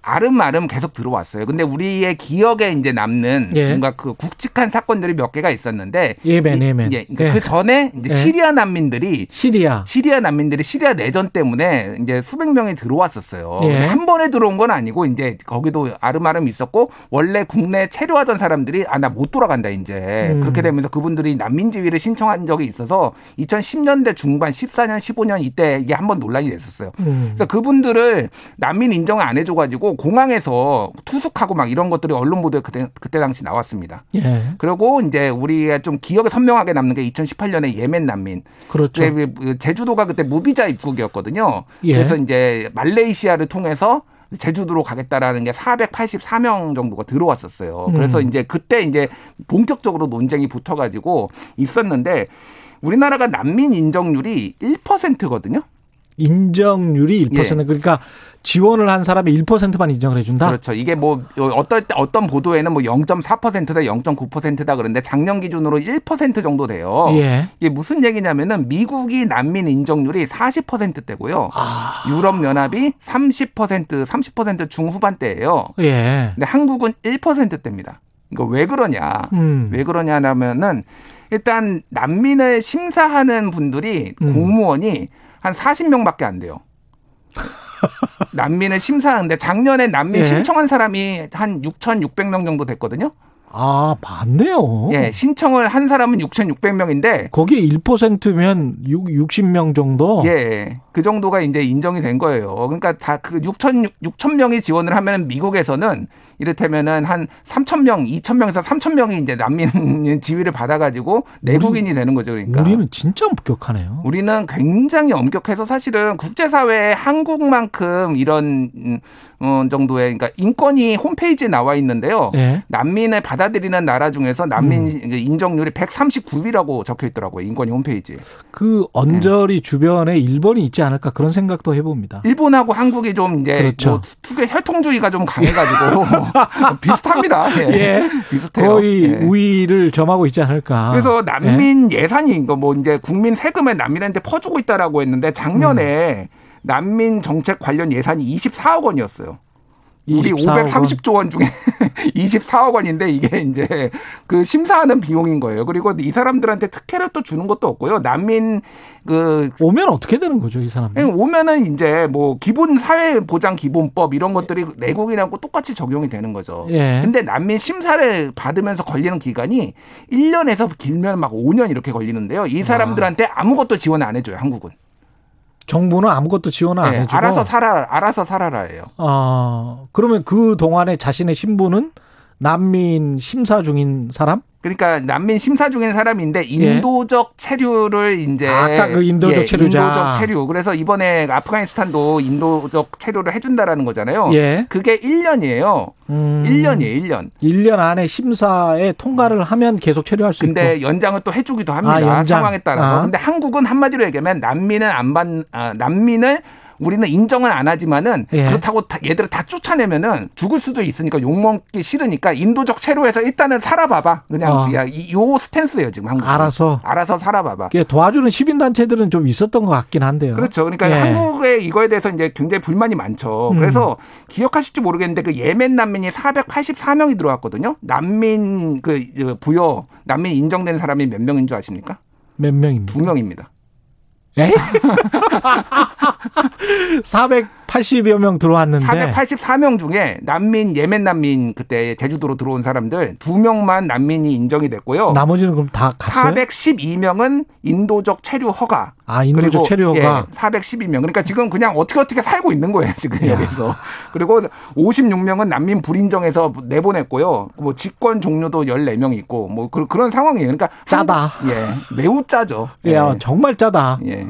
아름아름 계속 들어왔어요. 근데 우리의 기억에 이제 남는 예. 뭔가 그 굵직한 사건들이 몇 개가 있었는데 예멘 예멘. 예, 그러니까 예. 그 전에 이제 예. 시리아 난민들이 시리아 시리아 난민들이 시리아 내전 때문에 이제 수백 명이 들어왔었어요. 예. 한 번에 들어온 건 아니고 이제 거기도 아름아름 있었고 원래 국내 체류하던 사람들이 아 나 못 돌아간다 이제 음. 그렇게 되면서 그분들이 난민 지위를 신청한 적이 있어서 2010년대 중반 14년 15년 이때 이게 한 번 논란이 됐었어요. 음. 그래서 그분들을 난민 인정을 안 해줘가지고 그리고 공항에서 투숙하고 막 이런 것들이 언론 보도에 그때, 그때 당시 나왔습니다. 예. 그리고 이제 우리가 좀 기억에 선명하게 남는 게 2018년에 예멘 난민. 그렇죠. 그 제주도가 그때 무비자 입국이었거든요. 예. 그래서 이제 말레이시아를 통해서 제주도로 가겠다라는 게 484명 정도가 들어왔었어요. 그래서 음. 이제 그때 이제 본격적으로 논쟁이 붙어가지고 있었는데 우리나라가 난민 인정률이 1%거든요. 인정률이 1% 예. 그러니까 지원을 한 사람이 1%만 인정을 해준다. 그렇죠. 이게 뭐 어떨 때 어떤 보도에는 뭐 0.4%다, 0.9%다 그런데 작년 기준으로 1% 정도 돼요. 예. 이게 무슨 얘기냐면은 미국이 난민 인정률이 40%대고요. 아. 유럽 연합이 30% 30% 중후반대예요. 예. 근데 한국은 1%대입니다. 이거 왜 그러냐? 음. 왜 그러냐면은 일단 난민을 심사하는 분들이 음. 공무원이 한 40명밖에 안 돼요. 난민을 심사하는데 작년에 난민 예. 신청한 사람이 한 6,600명 정도 됐거든요. 아, 많네요. 예, 신청을 한 사람은 6,600명인데 거기에 1%면 6, 60명 정도? 예. 그 정도가 이제 인정이 된 거예요. 그러니까 다 그 6천 6천 명이 지원을 하면 미국에서는 이를테면은 한 3천 명, 2천 명에서 3천 명이 이제 난민 지위를 받아가지고 내국인이 우리, 되는 거죠. 그러니까 우리는 진짜 엄격하네요. 우리는 굉장히 엄격해서 사실은 국제사회에 한국만큼 이런 어, 정도의 그러니까 인권이 홈페이지에 나와 있는데요. 네. 난민을 받아들이는 나라 중에서 난민 음. 그 인정률이 139위라고 적혀 있더라고요. 인권이 홈페이지에. 그 언저리 네. 주변에 일본이 있지 않을까 그런 생각도 해봅니다. 일본하고 한국이 좀 이제 그렇죠. 뭐 특유의 혈통주의가 좀 강해가지고 비슷합니다. 예. 예. 비슷해요. 거의 예. 우위를 점하고 있지 않을까. 그래서 난민 예. 산이 뭐 이제 국민 세금을 난민한테 퍼주고 있다라고 했는데 작년에 음. 난민 정책 관련 예산이 24억 원이었어요. 우리 530조 원 중에 24억 원인데 이게 이제 그 심사하는 비용인 거예요. 그리고 이 사람들한테 특혜를 또 주는 것도 없고요. 난민 그 오면 어떻게 되는 거죠, 이 사람? 예, 오면은 이제 뭐 기본 사회 보장 기본법 이런 것들이 내국이랑 똑같이 적용이 되는 거죠. 예. 근데 난민 심사를 받으면서 걸리는 기간이 1년에서 길면 막 5년 이렇게 걸리는데요. 이 사람들한테 아무것도 지원 안 해줘요, 한국은. 정부는 아무것도 지원을 안 네, 해주고 알아서 살아 알아서 살아라예요. 아 그러면 그 동안에 자신의 신분은 난민 심사 중인 사람? 그러니까 난민 심사 중인 사람인데 인도적 예. 체류를 이제 아까 그 인도적 예, 체류자 인도적 체류. 그래서 이번에 아프가니스탄도 인도적 체류를 해준다라는 거잖아요. 예. 그게 1년이에요. 음. 1년이에요, 1년. 1년 안에 심사에 통과를 하면 계속 체류할 수 근데 있고. 근데 연장은 또 해주기도 합니다. 아, 상황에 따라서. 아. 근데 한국은 한마디로 얘기하면 난민은 안 받, 아, 난민을 우리는 인정은 안 하지만은 예. 그렇다고 다, 얘들을 다 쫓아내면은 죽을 수도 있으니까 욕먹기 싫으니까 인도적 체류에서 일단은 살아봐봐. 그냥 어. 야, 요 스탠스예요 지금 한국. 알아서 알아서 살아봐봐. 도와주는 시민 단체들은 좀 있었던 것 같긴 한데요. 그렇죠. 그러니까 예. 한국의 이거에 대해서 이제 굉장히 불만이 많죠. 음. 그래서 기억하실지 모르겠는데 그 예멘 난민이 484명이 들어왔거든요. 난민 그 부여 난민 인정된 사람이 몇 명인 줄 아십니까? 몇 명입니까? 두 명입니다. 에? 480여 명 들어왔는데 484명 중에 난민 예멘 난민 그때 제주도로 들어온 사람들 2명만 난민이 인정이 됐고요. 나머지는 그럼 다 갔어요? 412명은 인도적 체류 허가. 아, 인도적 체류 허가. 예, 412명. 그러니까 지금 그냥 어떻게 어떻게 살고 있는 거예요, 지금 야. 여기서. 그리고 56명은 난민 불인정해서 내보냈고요. 뭐 직권 종료도 14명 있고 뭐 그 런 상황이에요. 그러니까 짜다. 한국, 예. 매우 짜죠. 예, 예. 정말 짜다. 예.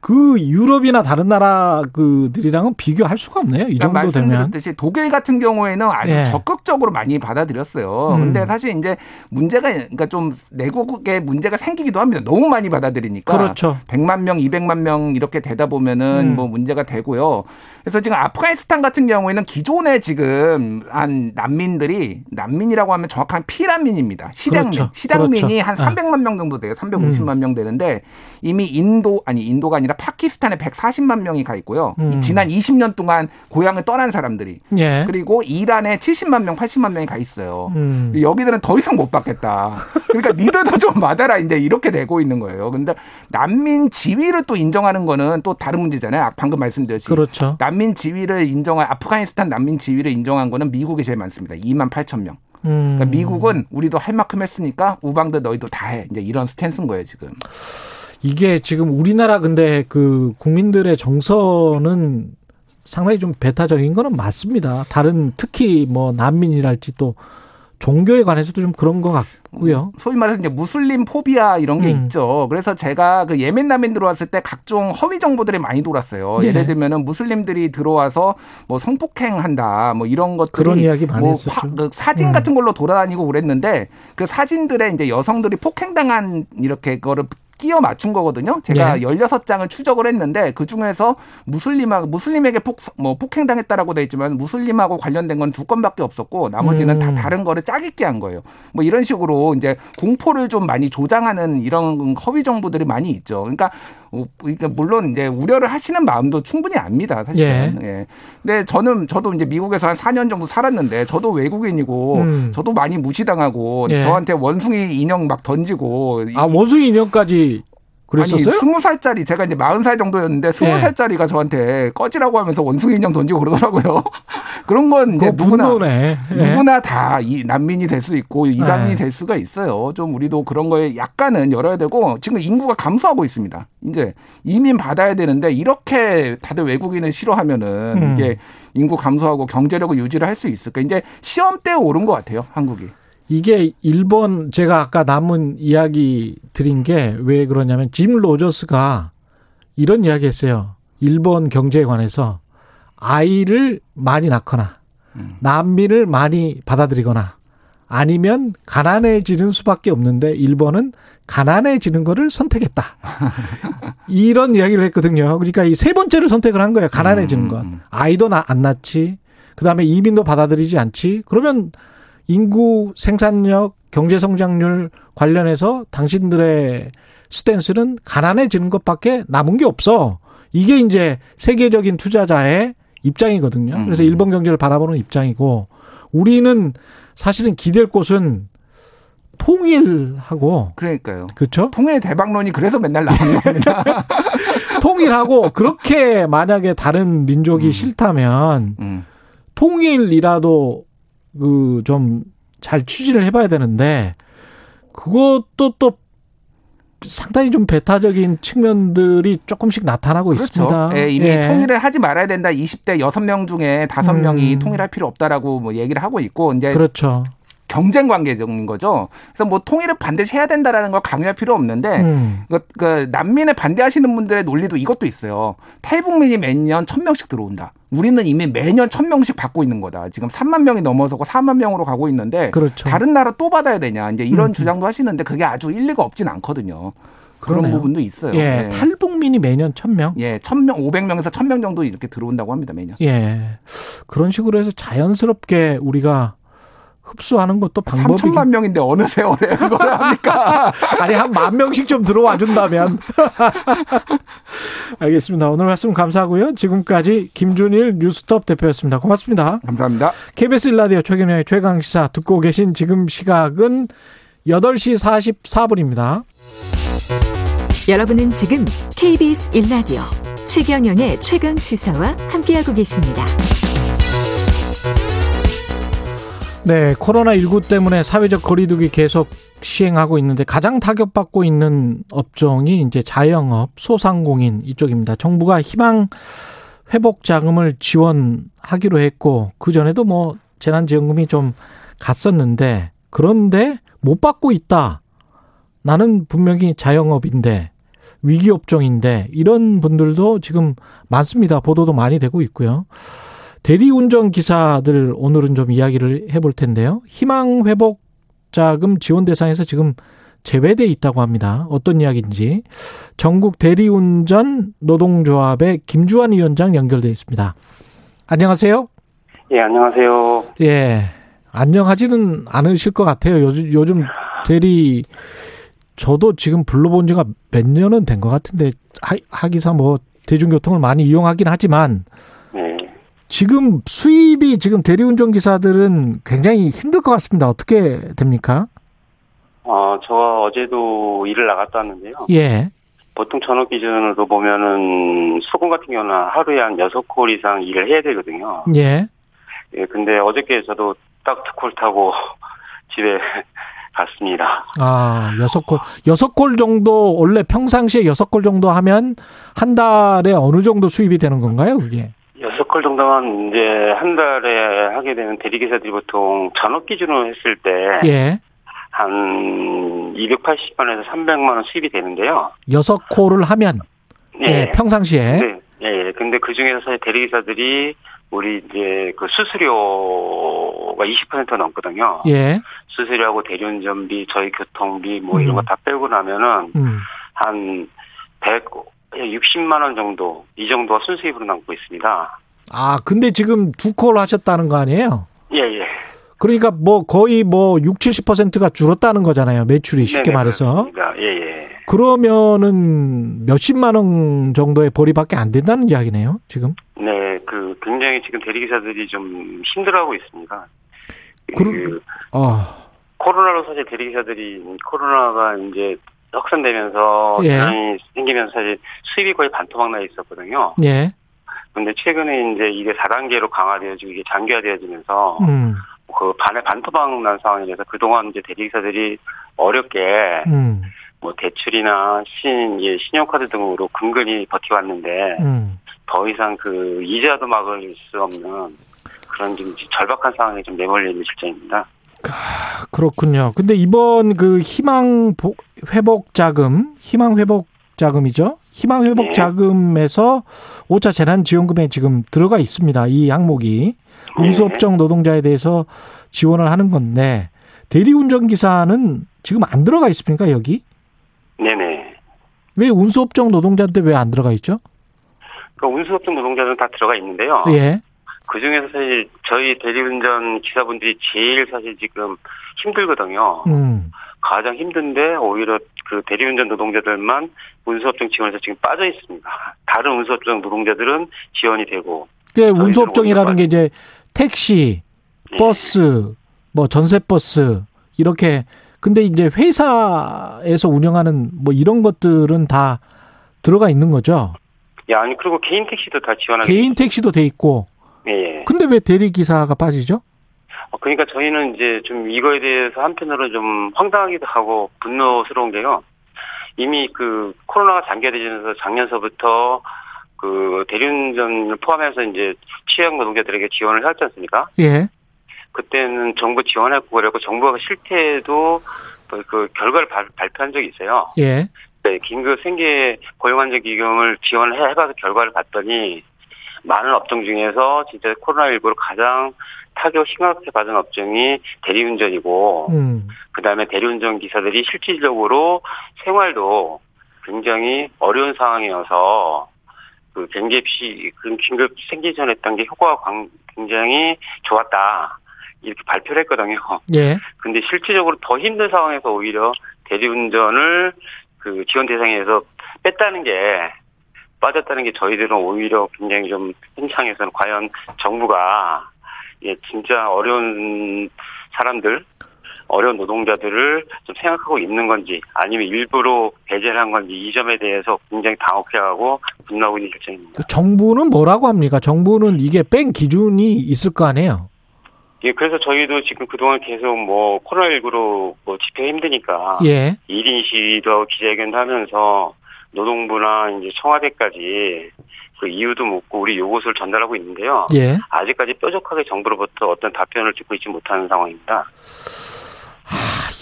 그 유럽이나 다른 나라 그들이랑은 비교할 수가 없네요. 이 정도 그러니까 되면. 말씀드렸듯이 독일 같은 경우에는 아주 예. 적극적으로 많이 받아들였어요. 음. 근데 사실 이제 문제가 그러니까 좀 내국에 문제가 생기기도 합니다. 너무 많이 받아들이니까. 그렇죠. 100만 명, 200만 명 이렇게 되다 보면은 음. 뭐 문제가 되고요. 그래서 지금 아프가니스탄 같은 경우에는 기존에 지금 한 난민들이 난민이라고 하면 정확한 피난민입니다. 실향민. 그렇죠. 실향민이 그렇죠. 한 300만 명 정도 돼요. 350만 음. 명 되는데 이미 인도 아니 인도가 아니라 파키스탄에 140만 명이 가 있고요. 음. 지난 20년 동안 고향을 떠난 사람들이 예. 그리고 이란에 70만 명, 80만 명이 가 있어요. 음. 여기들은 더 이상 못 받겠다. 그러니까 니들도 좀 받아라 이제 이렇게 되고 있는 거예요. 근데 난민 지위를 또 인정하는 거는 또 다른 문제잖아요. 방금 말씀드렸듯이 그렇죠. 난민 지위를 인정한 아프가니스탄 난민 지위를 인정한 거는 미국이 제일 많습니다. 2만 8천 명. 음. 그러니까 미국은 우리도 할 만큼 했으니까 우방도 너희도 다 해. 이제 이런 스탠스인 거예요 지금. 이게 지금 우리나라 근데 그 국민들의 정서는 상당히 좀 배타적인 거는 맞습니다. 다른 특히 뭐 난민이랄지 또 종교에 관해서도 좀 그런 것 같고요. 소위 말해서 이제 무슬림 포비아 이런 게 음. 있죠. 그래서 제가 그 예멘 난민 들어왔을 때 각종 허위 정보들이 많이 돌았어요. 네. 예를 들면은 무슬림들이 들어와서 뭐 성폭행한다 뭐 이런 것들이 그런 이야기 많이 뭐 했었죠. 화, 그 사진 음. 같은 걸로 돌아다니고 그랬는데 그 사진들에 이제 여성들이 폭행당한 이렇게 거를 끼어 맞춘 거거든요. 제가 예. 16장을 추적을 했는데 그 중에서 무슬림하고 무슬림에게 폭 뭐 폭행당했다라고 돼 있지만 무슬림하고 관련된 건 두 건밖에 없었고 나머지는 음. 다 다른 거를 짜깁게 한 거예요. 뭐 이런 식으로 이제 공포를 좀 많이 조장하는 이런 허위 정보들이 많이 있죠. 그러니까 어, 그러니까 물론 이제 우려를 하시는 마음도 충분히 압니다. 사실은. 예. 예. 근데 저는 저도 이제 미국에서 한 4년 정도 살았는데 저도 외국인이고 음. 저도 많이 무시당하고 예. 저한테 원숭이 인형 막 던지고 아 원숭이 인형까지 그랬었어요? 아니, 스무 살짜리 제가 이제 마흔 살 정도였는데 스무 네. 살짜리가 저한테 꺼지라고 하면서 원숭이 인형 던지고 그러더라고요. 그런 건 이제 누구나 네. 누구나 다 이 난민이 될 수 있고 이단이 네. 될 수가 있어요. 좀 우리도 그런 거에 약간은 열어야 되고 지금 인구가 감소하고 있습니다. 이제 이민 받아야 되는데 이렇게 다들 외국인을 싫어하면은 음. 이게 인구 감소하고 경제력을 유지를 할 수 있을까? 이제 시험 때 오른 것 같아요, 한국이. 이게 일본 제가 아까 남은 이야기 드린 게 왜 그러냐면 짐 로저스가 이런 이야기 했어요. 일본 경제에 관해서 아이를 많이 낳거나 음. 난민을 많이 받아들이거나 아니면 가난해지는 수밖에 없는데 일본은 가난해지는 거를 선택했다. 이런 이야기를 했거든요. 그러니까 이 세 번째를 선택을 한 거예요. 가난해지는 음, 것. 음. 아이도 안 낳지. 그다음에 이민도 받아들이지 않지. 그러면 인구 생산력, 경제 성장률 관련해서 당신들의 스탠스는 가난해지는 것밖에 남은 게 없어. 이게 이제 세계적인 투자자의 입장이거든요. 음. 그래서 일본 경제를 바라보는 입장이고 우리는 사실은 기댈 곳은 통일하고 그러니까요. 그렇죠? 통일 대박론이 그래서 맨날 나오는 겁니다. 통일하고 그렇게 만약에 다른 민족이 음. 싫다면 음. 통일이라도 그 좀 잘 추진을 해봐야 되는데 그것도 또 상당히 좀 배타적인 측면들이 조금씩 나타나고 그렇죠. 있습니다. 예, 이미 예. 통일을 하지 말아야 된다. 20대 6명 중에 5명이 음. 통일할 필요 없다라고 뭐 얘기를 하고 있고 이제 그렇죠. 경쟁 관계적인 거죠. 그래서 뭐 통일을 반드시 해야 된다라는 걸 강요할 필요 없는데 음. 그, 그 난민을 반대하시는 분들의 논리도 이것도 있어요. 탈북민이 매년 천 명씩 들어온다. 우리는 이미 매년 천명씩 받고 있는 거다. 지금 3만 명이 넘어서고 4만 명으로 가고 있는데 그렇죠. 다른 나라 또 받아야 되냐. 이제 이런 음. 주장도 하시는데 그게 아주 일리가 없진 않거든요. 그런 그러네요. 부분도 있어요. 예, 네. 탈북민이 매년 천명 예, 천명 오백 명에서 천 명 정도 이렇게 들어온다고 합니다, 매년. 예. 그런 식으로 해서 자연스럽게 우리가 흡수하는 것도 방법이 3천만 명인데 어느 세월에 그걸 합니까? 아니 한 만 명씩 좀 들어와 준다면 알겠습니다. 오늘 말씀 감사하고요. 지금까지 김준일 뉴스톱 대표였습니다. 고맙습니다. 감사합니다. KBS 일라디오 최경영의 최강 시사 듣고 계신 지금 시각은 8시 44분입니다. 여러분은 지금 KBS 일라디오 최경영의 최강 시사와 함께하고 계십니다. 네, 코로나19 때문에 사회적 거리두기 계속 시행하고 있는데 가장 타격받고 있는 업종이 이제 자영업, 소상공인 이쪽입니다. 정부가 희망 회복 자금을 지원하기로 했고 그 전에도 뭐 재난지원금이 좀 갔었는데 그런데 못 받고 있다. 나는 분명히 자영업인데 위기 업종인데 이런 분들도 지금 많습니다. 보도도 많이 되고 있고요. 대리운전 기사들 오늘은 좀 이야기를 해볼 텐데요. 희망 회복 자금 지원 대상에서 지금 제외돼 있다고 합니다. 어떤 이야기인지 전국 대리운전 노동조합의 김주환 위원장 연결돼 있습니다. 안녕하세요. 예, 안녕하세요. 예, 안녕하지는 않으실 것 같아요. 요즘 요즘 대리 저도 지금 불러본 지가 몇 년은 된 것 같은데 하, 하기사 뭐 대중교통을 많이 이용하긴 하지만 지금 수입이 지금 대리운전 기사들은 굉장히 힘들 것 같습니다. 어떻게 됩니까? 어, 저 어제도 일을 나갔다 왔는데요. 예. 보통 전업 기준으로 보면은 수공 같은 경우는 하루에 한 여섯 콜 이상 일을 해야 되거든요. 예. 예, 근데 어저께 저도 딱 두 콜 타고 집에 갔습니다. 아, 여섯 콜. 여섯 콜 정도, 원래 평상시에 여섯 콜 정도 하면 한 달에 어느 정도 수입이 되는 건가요, 그게? 콜 정도만 이제 한 달에 하게 되는 대리기사들이 보통 전업 기준으로 했을 때. 예. 한 280만원에서 300만 원 수입이 되는데요. 여섯 콜을 하면 예, 예 평상시에 네, 예, 근데 그 중에서 대리기사들이 우리 이제 그 수수료가 20% 넘거든요. 예. 수수료하고 대리운전비, 저희 교통비 뭐 음. 이런 거 다 빼고 나면은 음. 한 160만 원 정도 이 정도가 순수입으로 남고 있습니다. 아, 근데 지금 두 콜 하셨다는 거 아니에요? 예, 예. 그러니까 뭐 거의 뭐 6, 70%가 줄었다는 거잖아요. 매출이 쉽게 네네, 말해서. 예, 예. 그러면은 몇십만 원 정도의 벌이밖에 안 된다는 이야기네요, 지금. 네, 그 굉장히 지금 대리기사들이 좀 힘들어하고 있습니다. 그러, 그 어. 코로나로 사실 대리기사들이 코로나가 이제 확산되면서 예. 생기면서 사실 수입이 거의 반토막 나 있었거든요. 예. 근데 최근에 이제 이게 4단계로 강화되어지고 이게 장기화되어지면서 음. 그 반에 반토막 난 상황이라서 그동안 이제 대리기사들이 어렵게 음. 뭐 대출이나 신, 예, 신용카드 등으로 근근히 버티왔는데 음. 더 이상 그 이자도 막을 수 없는 그런 좀 절박한 상황에 좀 내몰려 있는 실정입니다. 아, 그렇군요. 근데 이번 그 희망 회복 자금, 희망 회복 자금이죠. 희망 회복 네. 자금에서 5차 재난 지원금에 지금 들어가 있습니다. 이 항목이 네. 운수업종 노동자에 대해서 지원을 하는 건데 대리운전 기사는 지금 안 들어가 있습니까 여기? 네네. 왜 운수업종 노동자한테 왜안 들어가 있죠? 그 운수업종 노동자는 다 들어가 있는데요. 예. 그 중에서 사실 저희 대리운전 기사분들이 제일 사실 지금 힘들거든요. 음. 가장 힘든데 오히려 그 대리운전 노동자들만 운수업종 지원에서 지금 빠져 있습니다. 다른 운수업종 노동자들은 지원이 되고. 그 운수업종이라는 게 이제 택시, 예. 버스, 네. 뭐 전세버스 이렇게 근데 이제 회사에서 운영하는 뭐 이런 것들은 다 들어가 있는 거죠. 예, 아니 그리고 개인 택시도 다 지원하는 개인 택시도 돼 있고. 예. 근데 왜 대리 기사가 빠지죠? 어, 그러니까 저희는 이제 좀 이거에 대해서 한편으로 좀 황당하기도 하고 분노스러운 게요. 이미 그 코로나가 장기화되면서 작년서부터 그 대리운전을 포함해서 이제 취약 노동자들에게 지원을 해왔지 않습니까? 예. 그때는 정부 지원하고 그랬고 정부가 실태도 그 결과를 발, 표한 적이 있어요. 예. 네, 긴급 생계 고용안정 기금을 지원을 해봐서 결과를 봤더니 많은 업종 중에서 진짜 코로나19로 가장 타격 심각하게 받은 업종이 대리운전이고, 음. 그 다음에 대리운전 기사들이 실질적으로 생활도 굉장히 어려운 상황이어서, 그 없이 긴급 생기 전에 했던 게 효과가 굉장히 좋았다. 이렇게 발표를 했거든요. 예. 근데 실질적으로 더 힘든 상황에서 오히려 대리운전을 그 지원 대상에서 뺐다는 게 빠졌다는 게 저희들은 오히려 굉장히 좀 현장에서는 과연 정부가 예 진짜 어려운 사람들 어려운 노동자들을 좀 생각하고 있는 건지 아니면 일부러 배제를 한 건지 이 점에 대해서 굉장히 당혹해하고 분노하고 있는 결정입니다. 그 정부는 뭐라고 합니까? 정부는 이게 뺀 기준이 있을 거 아니에요? 예, 그래서 저희도 지금 그동안 계속 뭐 코로나19로 뭐 집회 힘드니까 예. 1인 시위도 기자회견도 하면서 노동부나 이제 청와대까지 그 이유도 묻고 우리 요것을 전달하고 있는데요. 예. 아직까지 뾰족하게 정부로부터 어떤 답변을 듣고 있지 못하는 상황입니다. 아,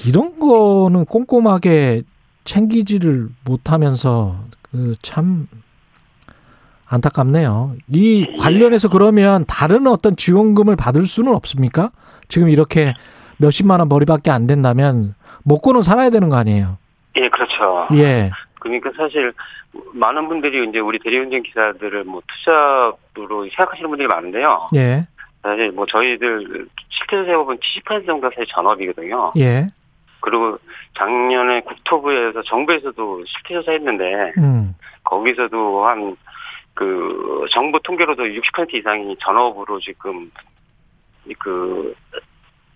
이런 거는 꼼꼼하게 챙기지를 못하면서 그 참 안타깝네요. 이 예. 관련해서 그러면 다른 어떤 지원금을 받을 수는 없습니까? 지금 이렇게 몇십만 원 머리밖에 안 된다면 먹고는 살아야 되는 거 아니에요? 예, 그렇죠. 예. 그러니까 사실 많은 분들이 이제 우리 대리운전 기사들을 뭐 투잡으로 생각하시는 분들이 많은데요. 예. 사실 뭐 저희들 실제 세법은 70% 정도가 사실 전업이거든요. 예. 그리고 작년에 국토부에서 정부에서도 실태 조사했는데 음. 거기서도 한 그 정부 통계로도 60% 이상이 전업으로 지금 그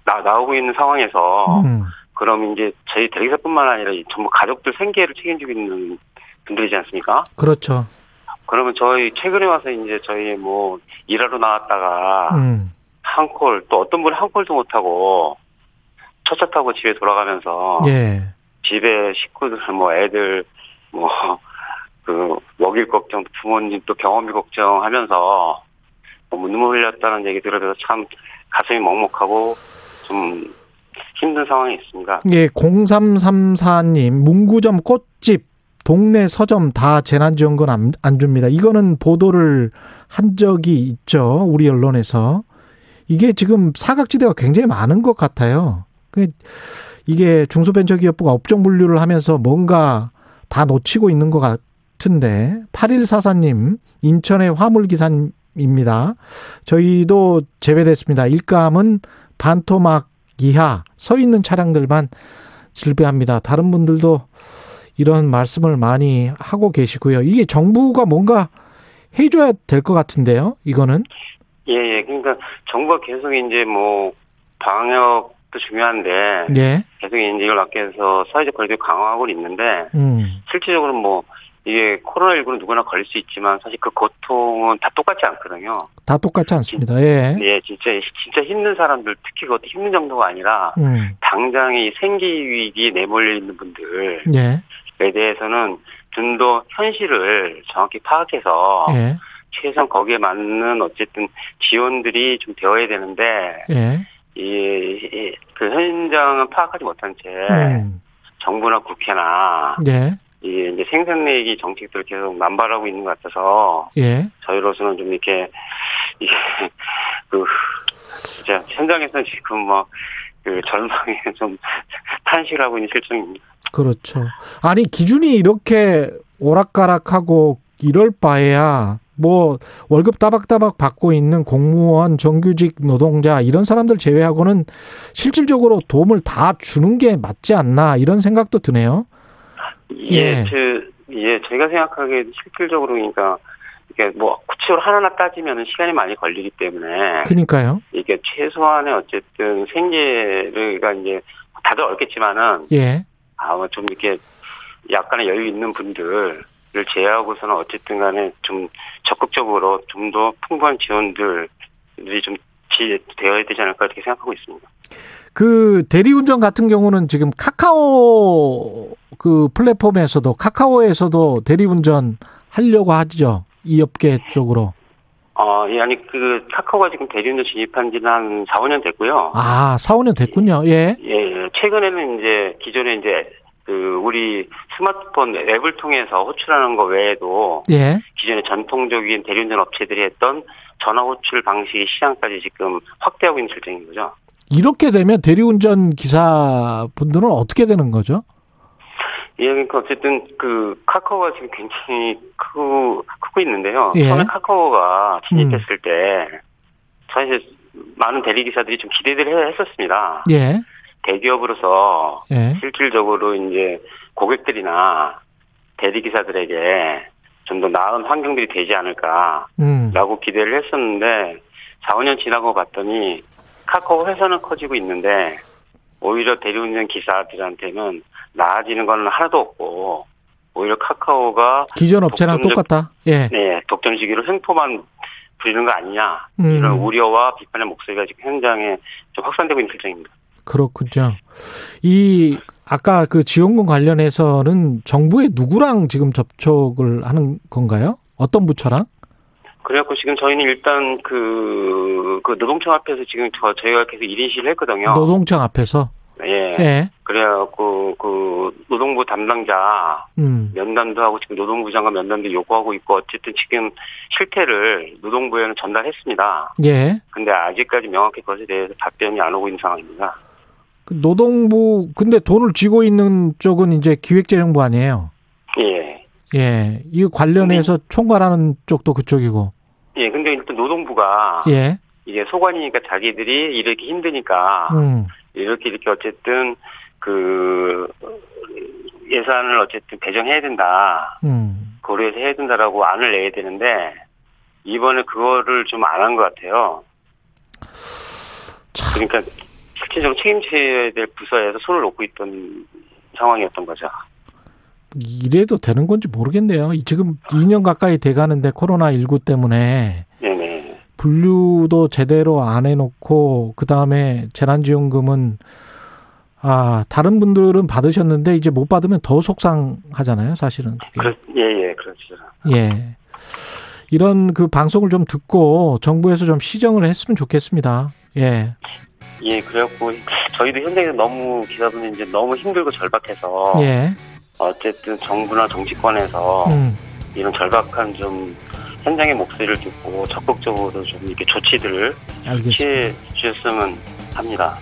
나, 나오고 있는 상황에서 음. 그럼 이제 저희 대리사뿐만 아니라 전부 가족들 생계를 책임지고 있는 분들이지 않습니까? 그렇죠. 그러면 저희 최근에 와서 이제 저희 뭐 일하러 나왔다가 음. 한콜 또 어떤 분은 한 콜도 못 하고 첫차 타고 집에 돌아가면서 예. 집에 식구들 뭐 애들 뭐 그 먹일 걱정 부모님 또 경험비 걱정하면서 너무 눈물 흘렸다는 얘기 들으면서 참 가슴이 먹먹하고 좀 힘든 상황이 있습니다. 예, 0334님, 문구점 꽃집, 동네 서점 다 재난지원금 안, 안 줍니다. 이거는 보도를 한 적이 있죠. 우리 언론에서. 이게 지금 사각지대가 굉장히 많은 것 같아요. 그 이게 중소벤처기업부가 업종 분류를 하면서 뭔가 다 놓치고 있는 것 같은데 8144님 인천의 화물기사입니다. 저희도 제외됐습니다. 일감은 반토막 이하 서 있는 차량들만 질배합니다. 다른 분들도 이런 말씀을 많이 하고 계시고요. 이게 정부가 뭔가 해줘야 될 것 같은데요. 이거는 예, 예. 그러니까 정부가 계속 이제 뭐 방역도 중요한데 예. 계속 이제 이걸 위해서 사회적 거리두기 강화하고 있는데 음. 실질적으로 뭐 이게 코로나19는 누구나 걸릴 수 있지만 사실 그 고통은 다 똑같지 않거든요. 다 똑같지 않습니다. 예. 예, 진짜 진짜 힘든 사람들 특히 그것도 힘든 정도가 아니라 음. 당장의 생기 위기에 내몰려 있는 분들에 예. 대해서는 좀 더 현실을 정확히 파악해서 예. 최소한 거기에 맞는 어쨌든 지원들이 좀 되어야 되는데 예. 이, 그 현장은 파악하지 못한 채 음. 정부나 국회나 예. 이 이제 생산내기 정책들 계속 남발하고 있는 것 같아서 예. 저희로서는 좀 이렇게 이게 그 진짜 현장에서는 지금 뭐그 절망에 좀 탄식을 하고 있는 실정입니다. 그렇죠. 아니 기준이 이렇게 오락가락하고 이럴 바에야 뭐 월급 따박따박 받고 있는 공무원, 정규직 노동자 이런 사람들 제외하고는 실질적으로 도움을 다 주는 게 맞지 않나 이런 생각도 드네요. 예, 예. 그, 예, 저희가 생각하기에 실질적으로 그러니까 이게 뭐 구체적으로 하나하나 따지면 시간이 많이 걸리기 때문에 그러니까요. 이게 최소한의 어쨌든 생계가 이제 다들 어렵겠지만은 예. 아마 좀 이렇게 약간의 여유 있는 분들 를 제외하고서는 어쨌든 간에 좀 적극적으로 좀 더 풍부한 지원들이 좀 되어야 되지 않을까 이렇게 생각하고 있습니다. 그 대리운전 같은 경우는 지금 카카오 그 플랫폼에서도 카카오에서도 대리운전 하려고 하죠. 이 업계 쪽으로. 어, 예, 아니, 그, 카카오가 지금 대리운전 진입한 지는 한 4, 5년 됐고요. 아, 4, 5년 됐군요. 예. 예, 예. 최근에는 이제 기존에 이제 그 우리 스마트폰 앱을 통해서 호출하는 거 외에도 예. 기존의 전통적인 대리운전 업체들이 했던 전화 호출 방식의 시장까지 지금 확대하고 있는 실정인 거죠. 이렇게 되면 대리운전 기사분들은 어떻게 되는 거죠? 예, 그러니까 어쨌든 그 카카오가 지금 굉장히 크고 크고 있는데요. 예. 처음에 카카오가 진입했을 음. 때 사실 많은 대리 기사들이 좀 기대를 했었습니다. 예. 대기업으로서 예. 실질적으로 이제 고객들이나 대리기사들에게 좀 더 나은 환경들이 되지 않을까라고 음. 기대를 했었는데 4, 5년 지나고 봤더니 카카오 회사는 커지고 있는데 오히려 대리운전 기사들한테는 나아지는 건 하나도 없고 오히려 카카오가 기존 업체랑 독점적, 똑같다. 예. 네, 독점 시기로 횡포만 부리는 거 아니냐 이런 음. 우려와 비판의 목소리가 지금 현장에 좀 확산되고 있는 실정입니다. 그렇군요. 이 아까 그 지원금 관련해서는 정부에 누구랑 지금 접촉을 하는 건가요? 어떤 부처랑? 그래갖고 지금 저희는 일단 그, 그 노동청 앞에서 지금 저, 저희가 계속 1인실을 했거든요. 노동청 앞에서? 예. 예. 그래갖고 그 노동부 담당자 음. 면담도 하고 지금 노동부 장관 면담도 요구하고 있고 어쨌든 지금 실태를 노동부에는 전달했습니다. 예. 근데 아직까지 명확히 그것에 대해서 답변이 안 오고 있는 상황입니다. 그 노동부 근데 돈을 쥐고 있는 쪽은 이제 기획재정부 아니에요? 예. 예. 이 관련해서 네. 총괄하는 쪽도 그쪽이고. 예. 근데 일단 노동부가 예. 이게 소관이니까 자기들이 이렇게 힘드니까 음. 이렇게 이렇게 어쨌든 그 예산을 어쨌든 배정해야 된다. 음. 고려해서 해야 된다라고 안을 내야 되는데 이번에 그거를 좀 안 한 것 같아요. 참. 그러니까 실질적으로 책임져야 될 부서에서 손을 놓고 있던 상황이었던 거죠. 이래도 되는 건지 모르겠네요. 지금 2년 가까이 돼가는데 코로나19 때문에 네네. 분류도 제대로 안 해놓고 그 다음에 재난지원금은 아 다른 분들은 받으셨는데 이제 못 받으면 더 속상하잖아요. 사실은 그게. 예예 예, 그렇죠. 예. 이런 그 방송을 좀 듣고 정부에서 좀 시정을 했으면 좋겠습니다. 예. 예, 그래갖고 저희도 현장에서 너무 기사분이 이제 너무 힘들고 절박해서 예. 어쨌든 정부나 정치권에서 음. 이런 절박한 좀 현장의 목소리를 듣고 적극적으로 좀 이렇게 조치들을 알겠습니다. 취해 주셨으면 합니다.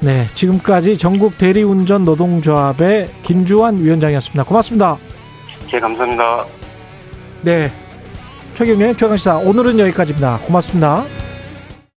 네, 지금까지 전국 대리운전 노동조합의 김주환 위원장이었습니다. 고맙습니다. 네, 감사합니다. 네, 최경련의 최강시사 오늘은 여기까지입니다. 고맙습니다.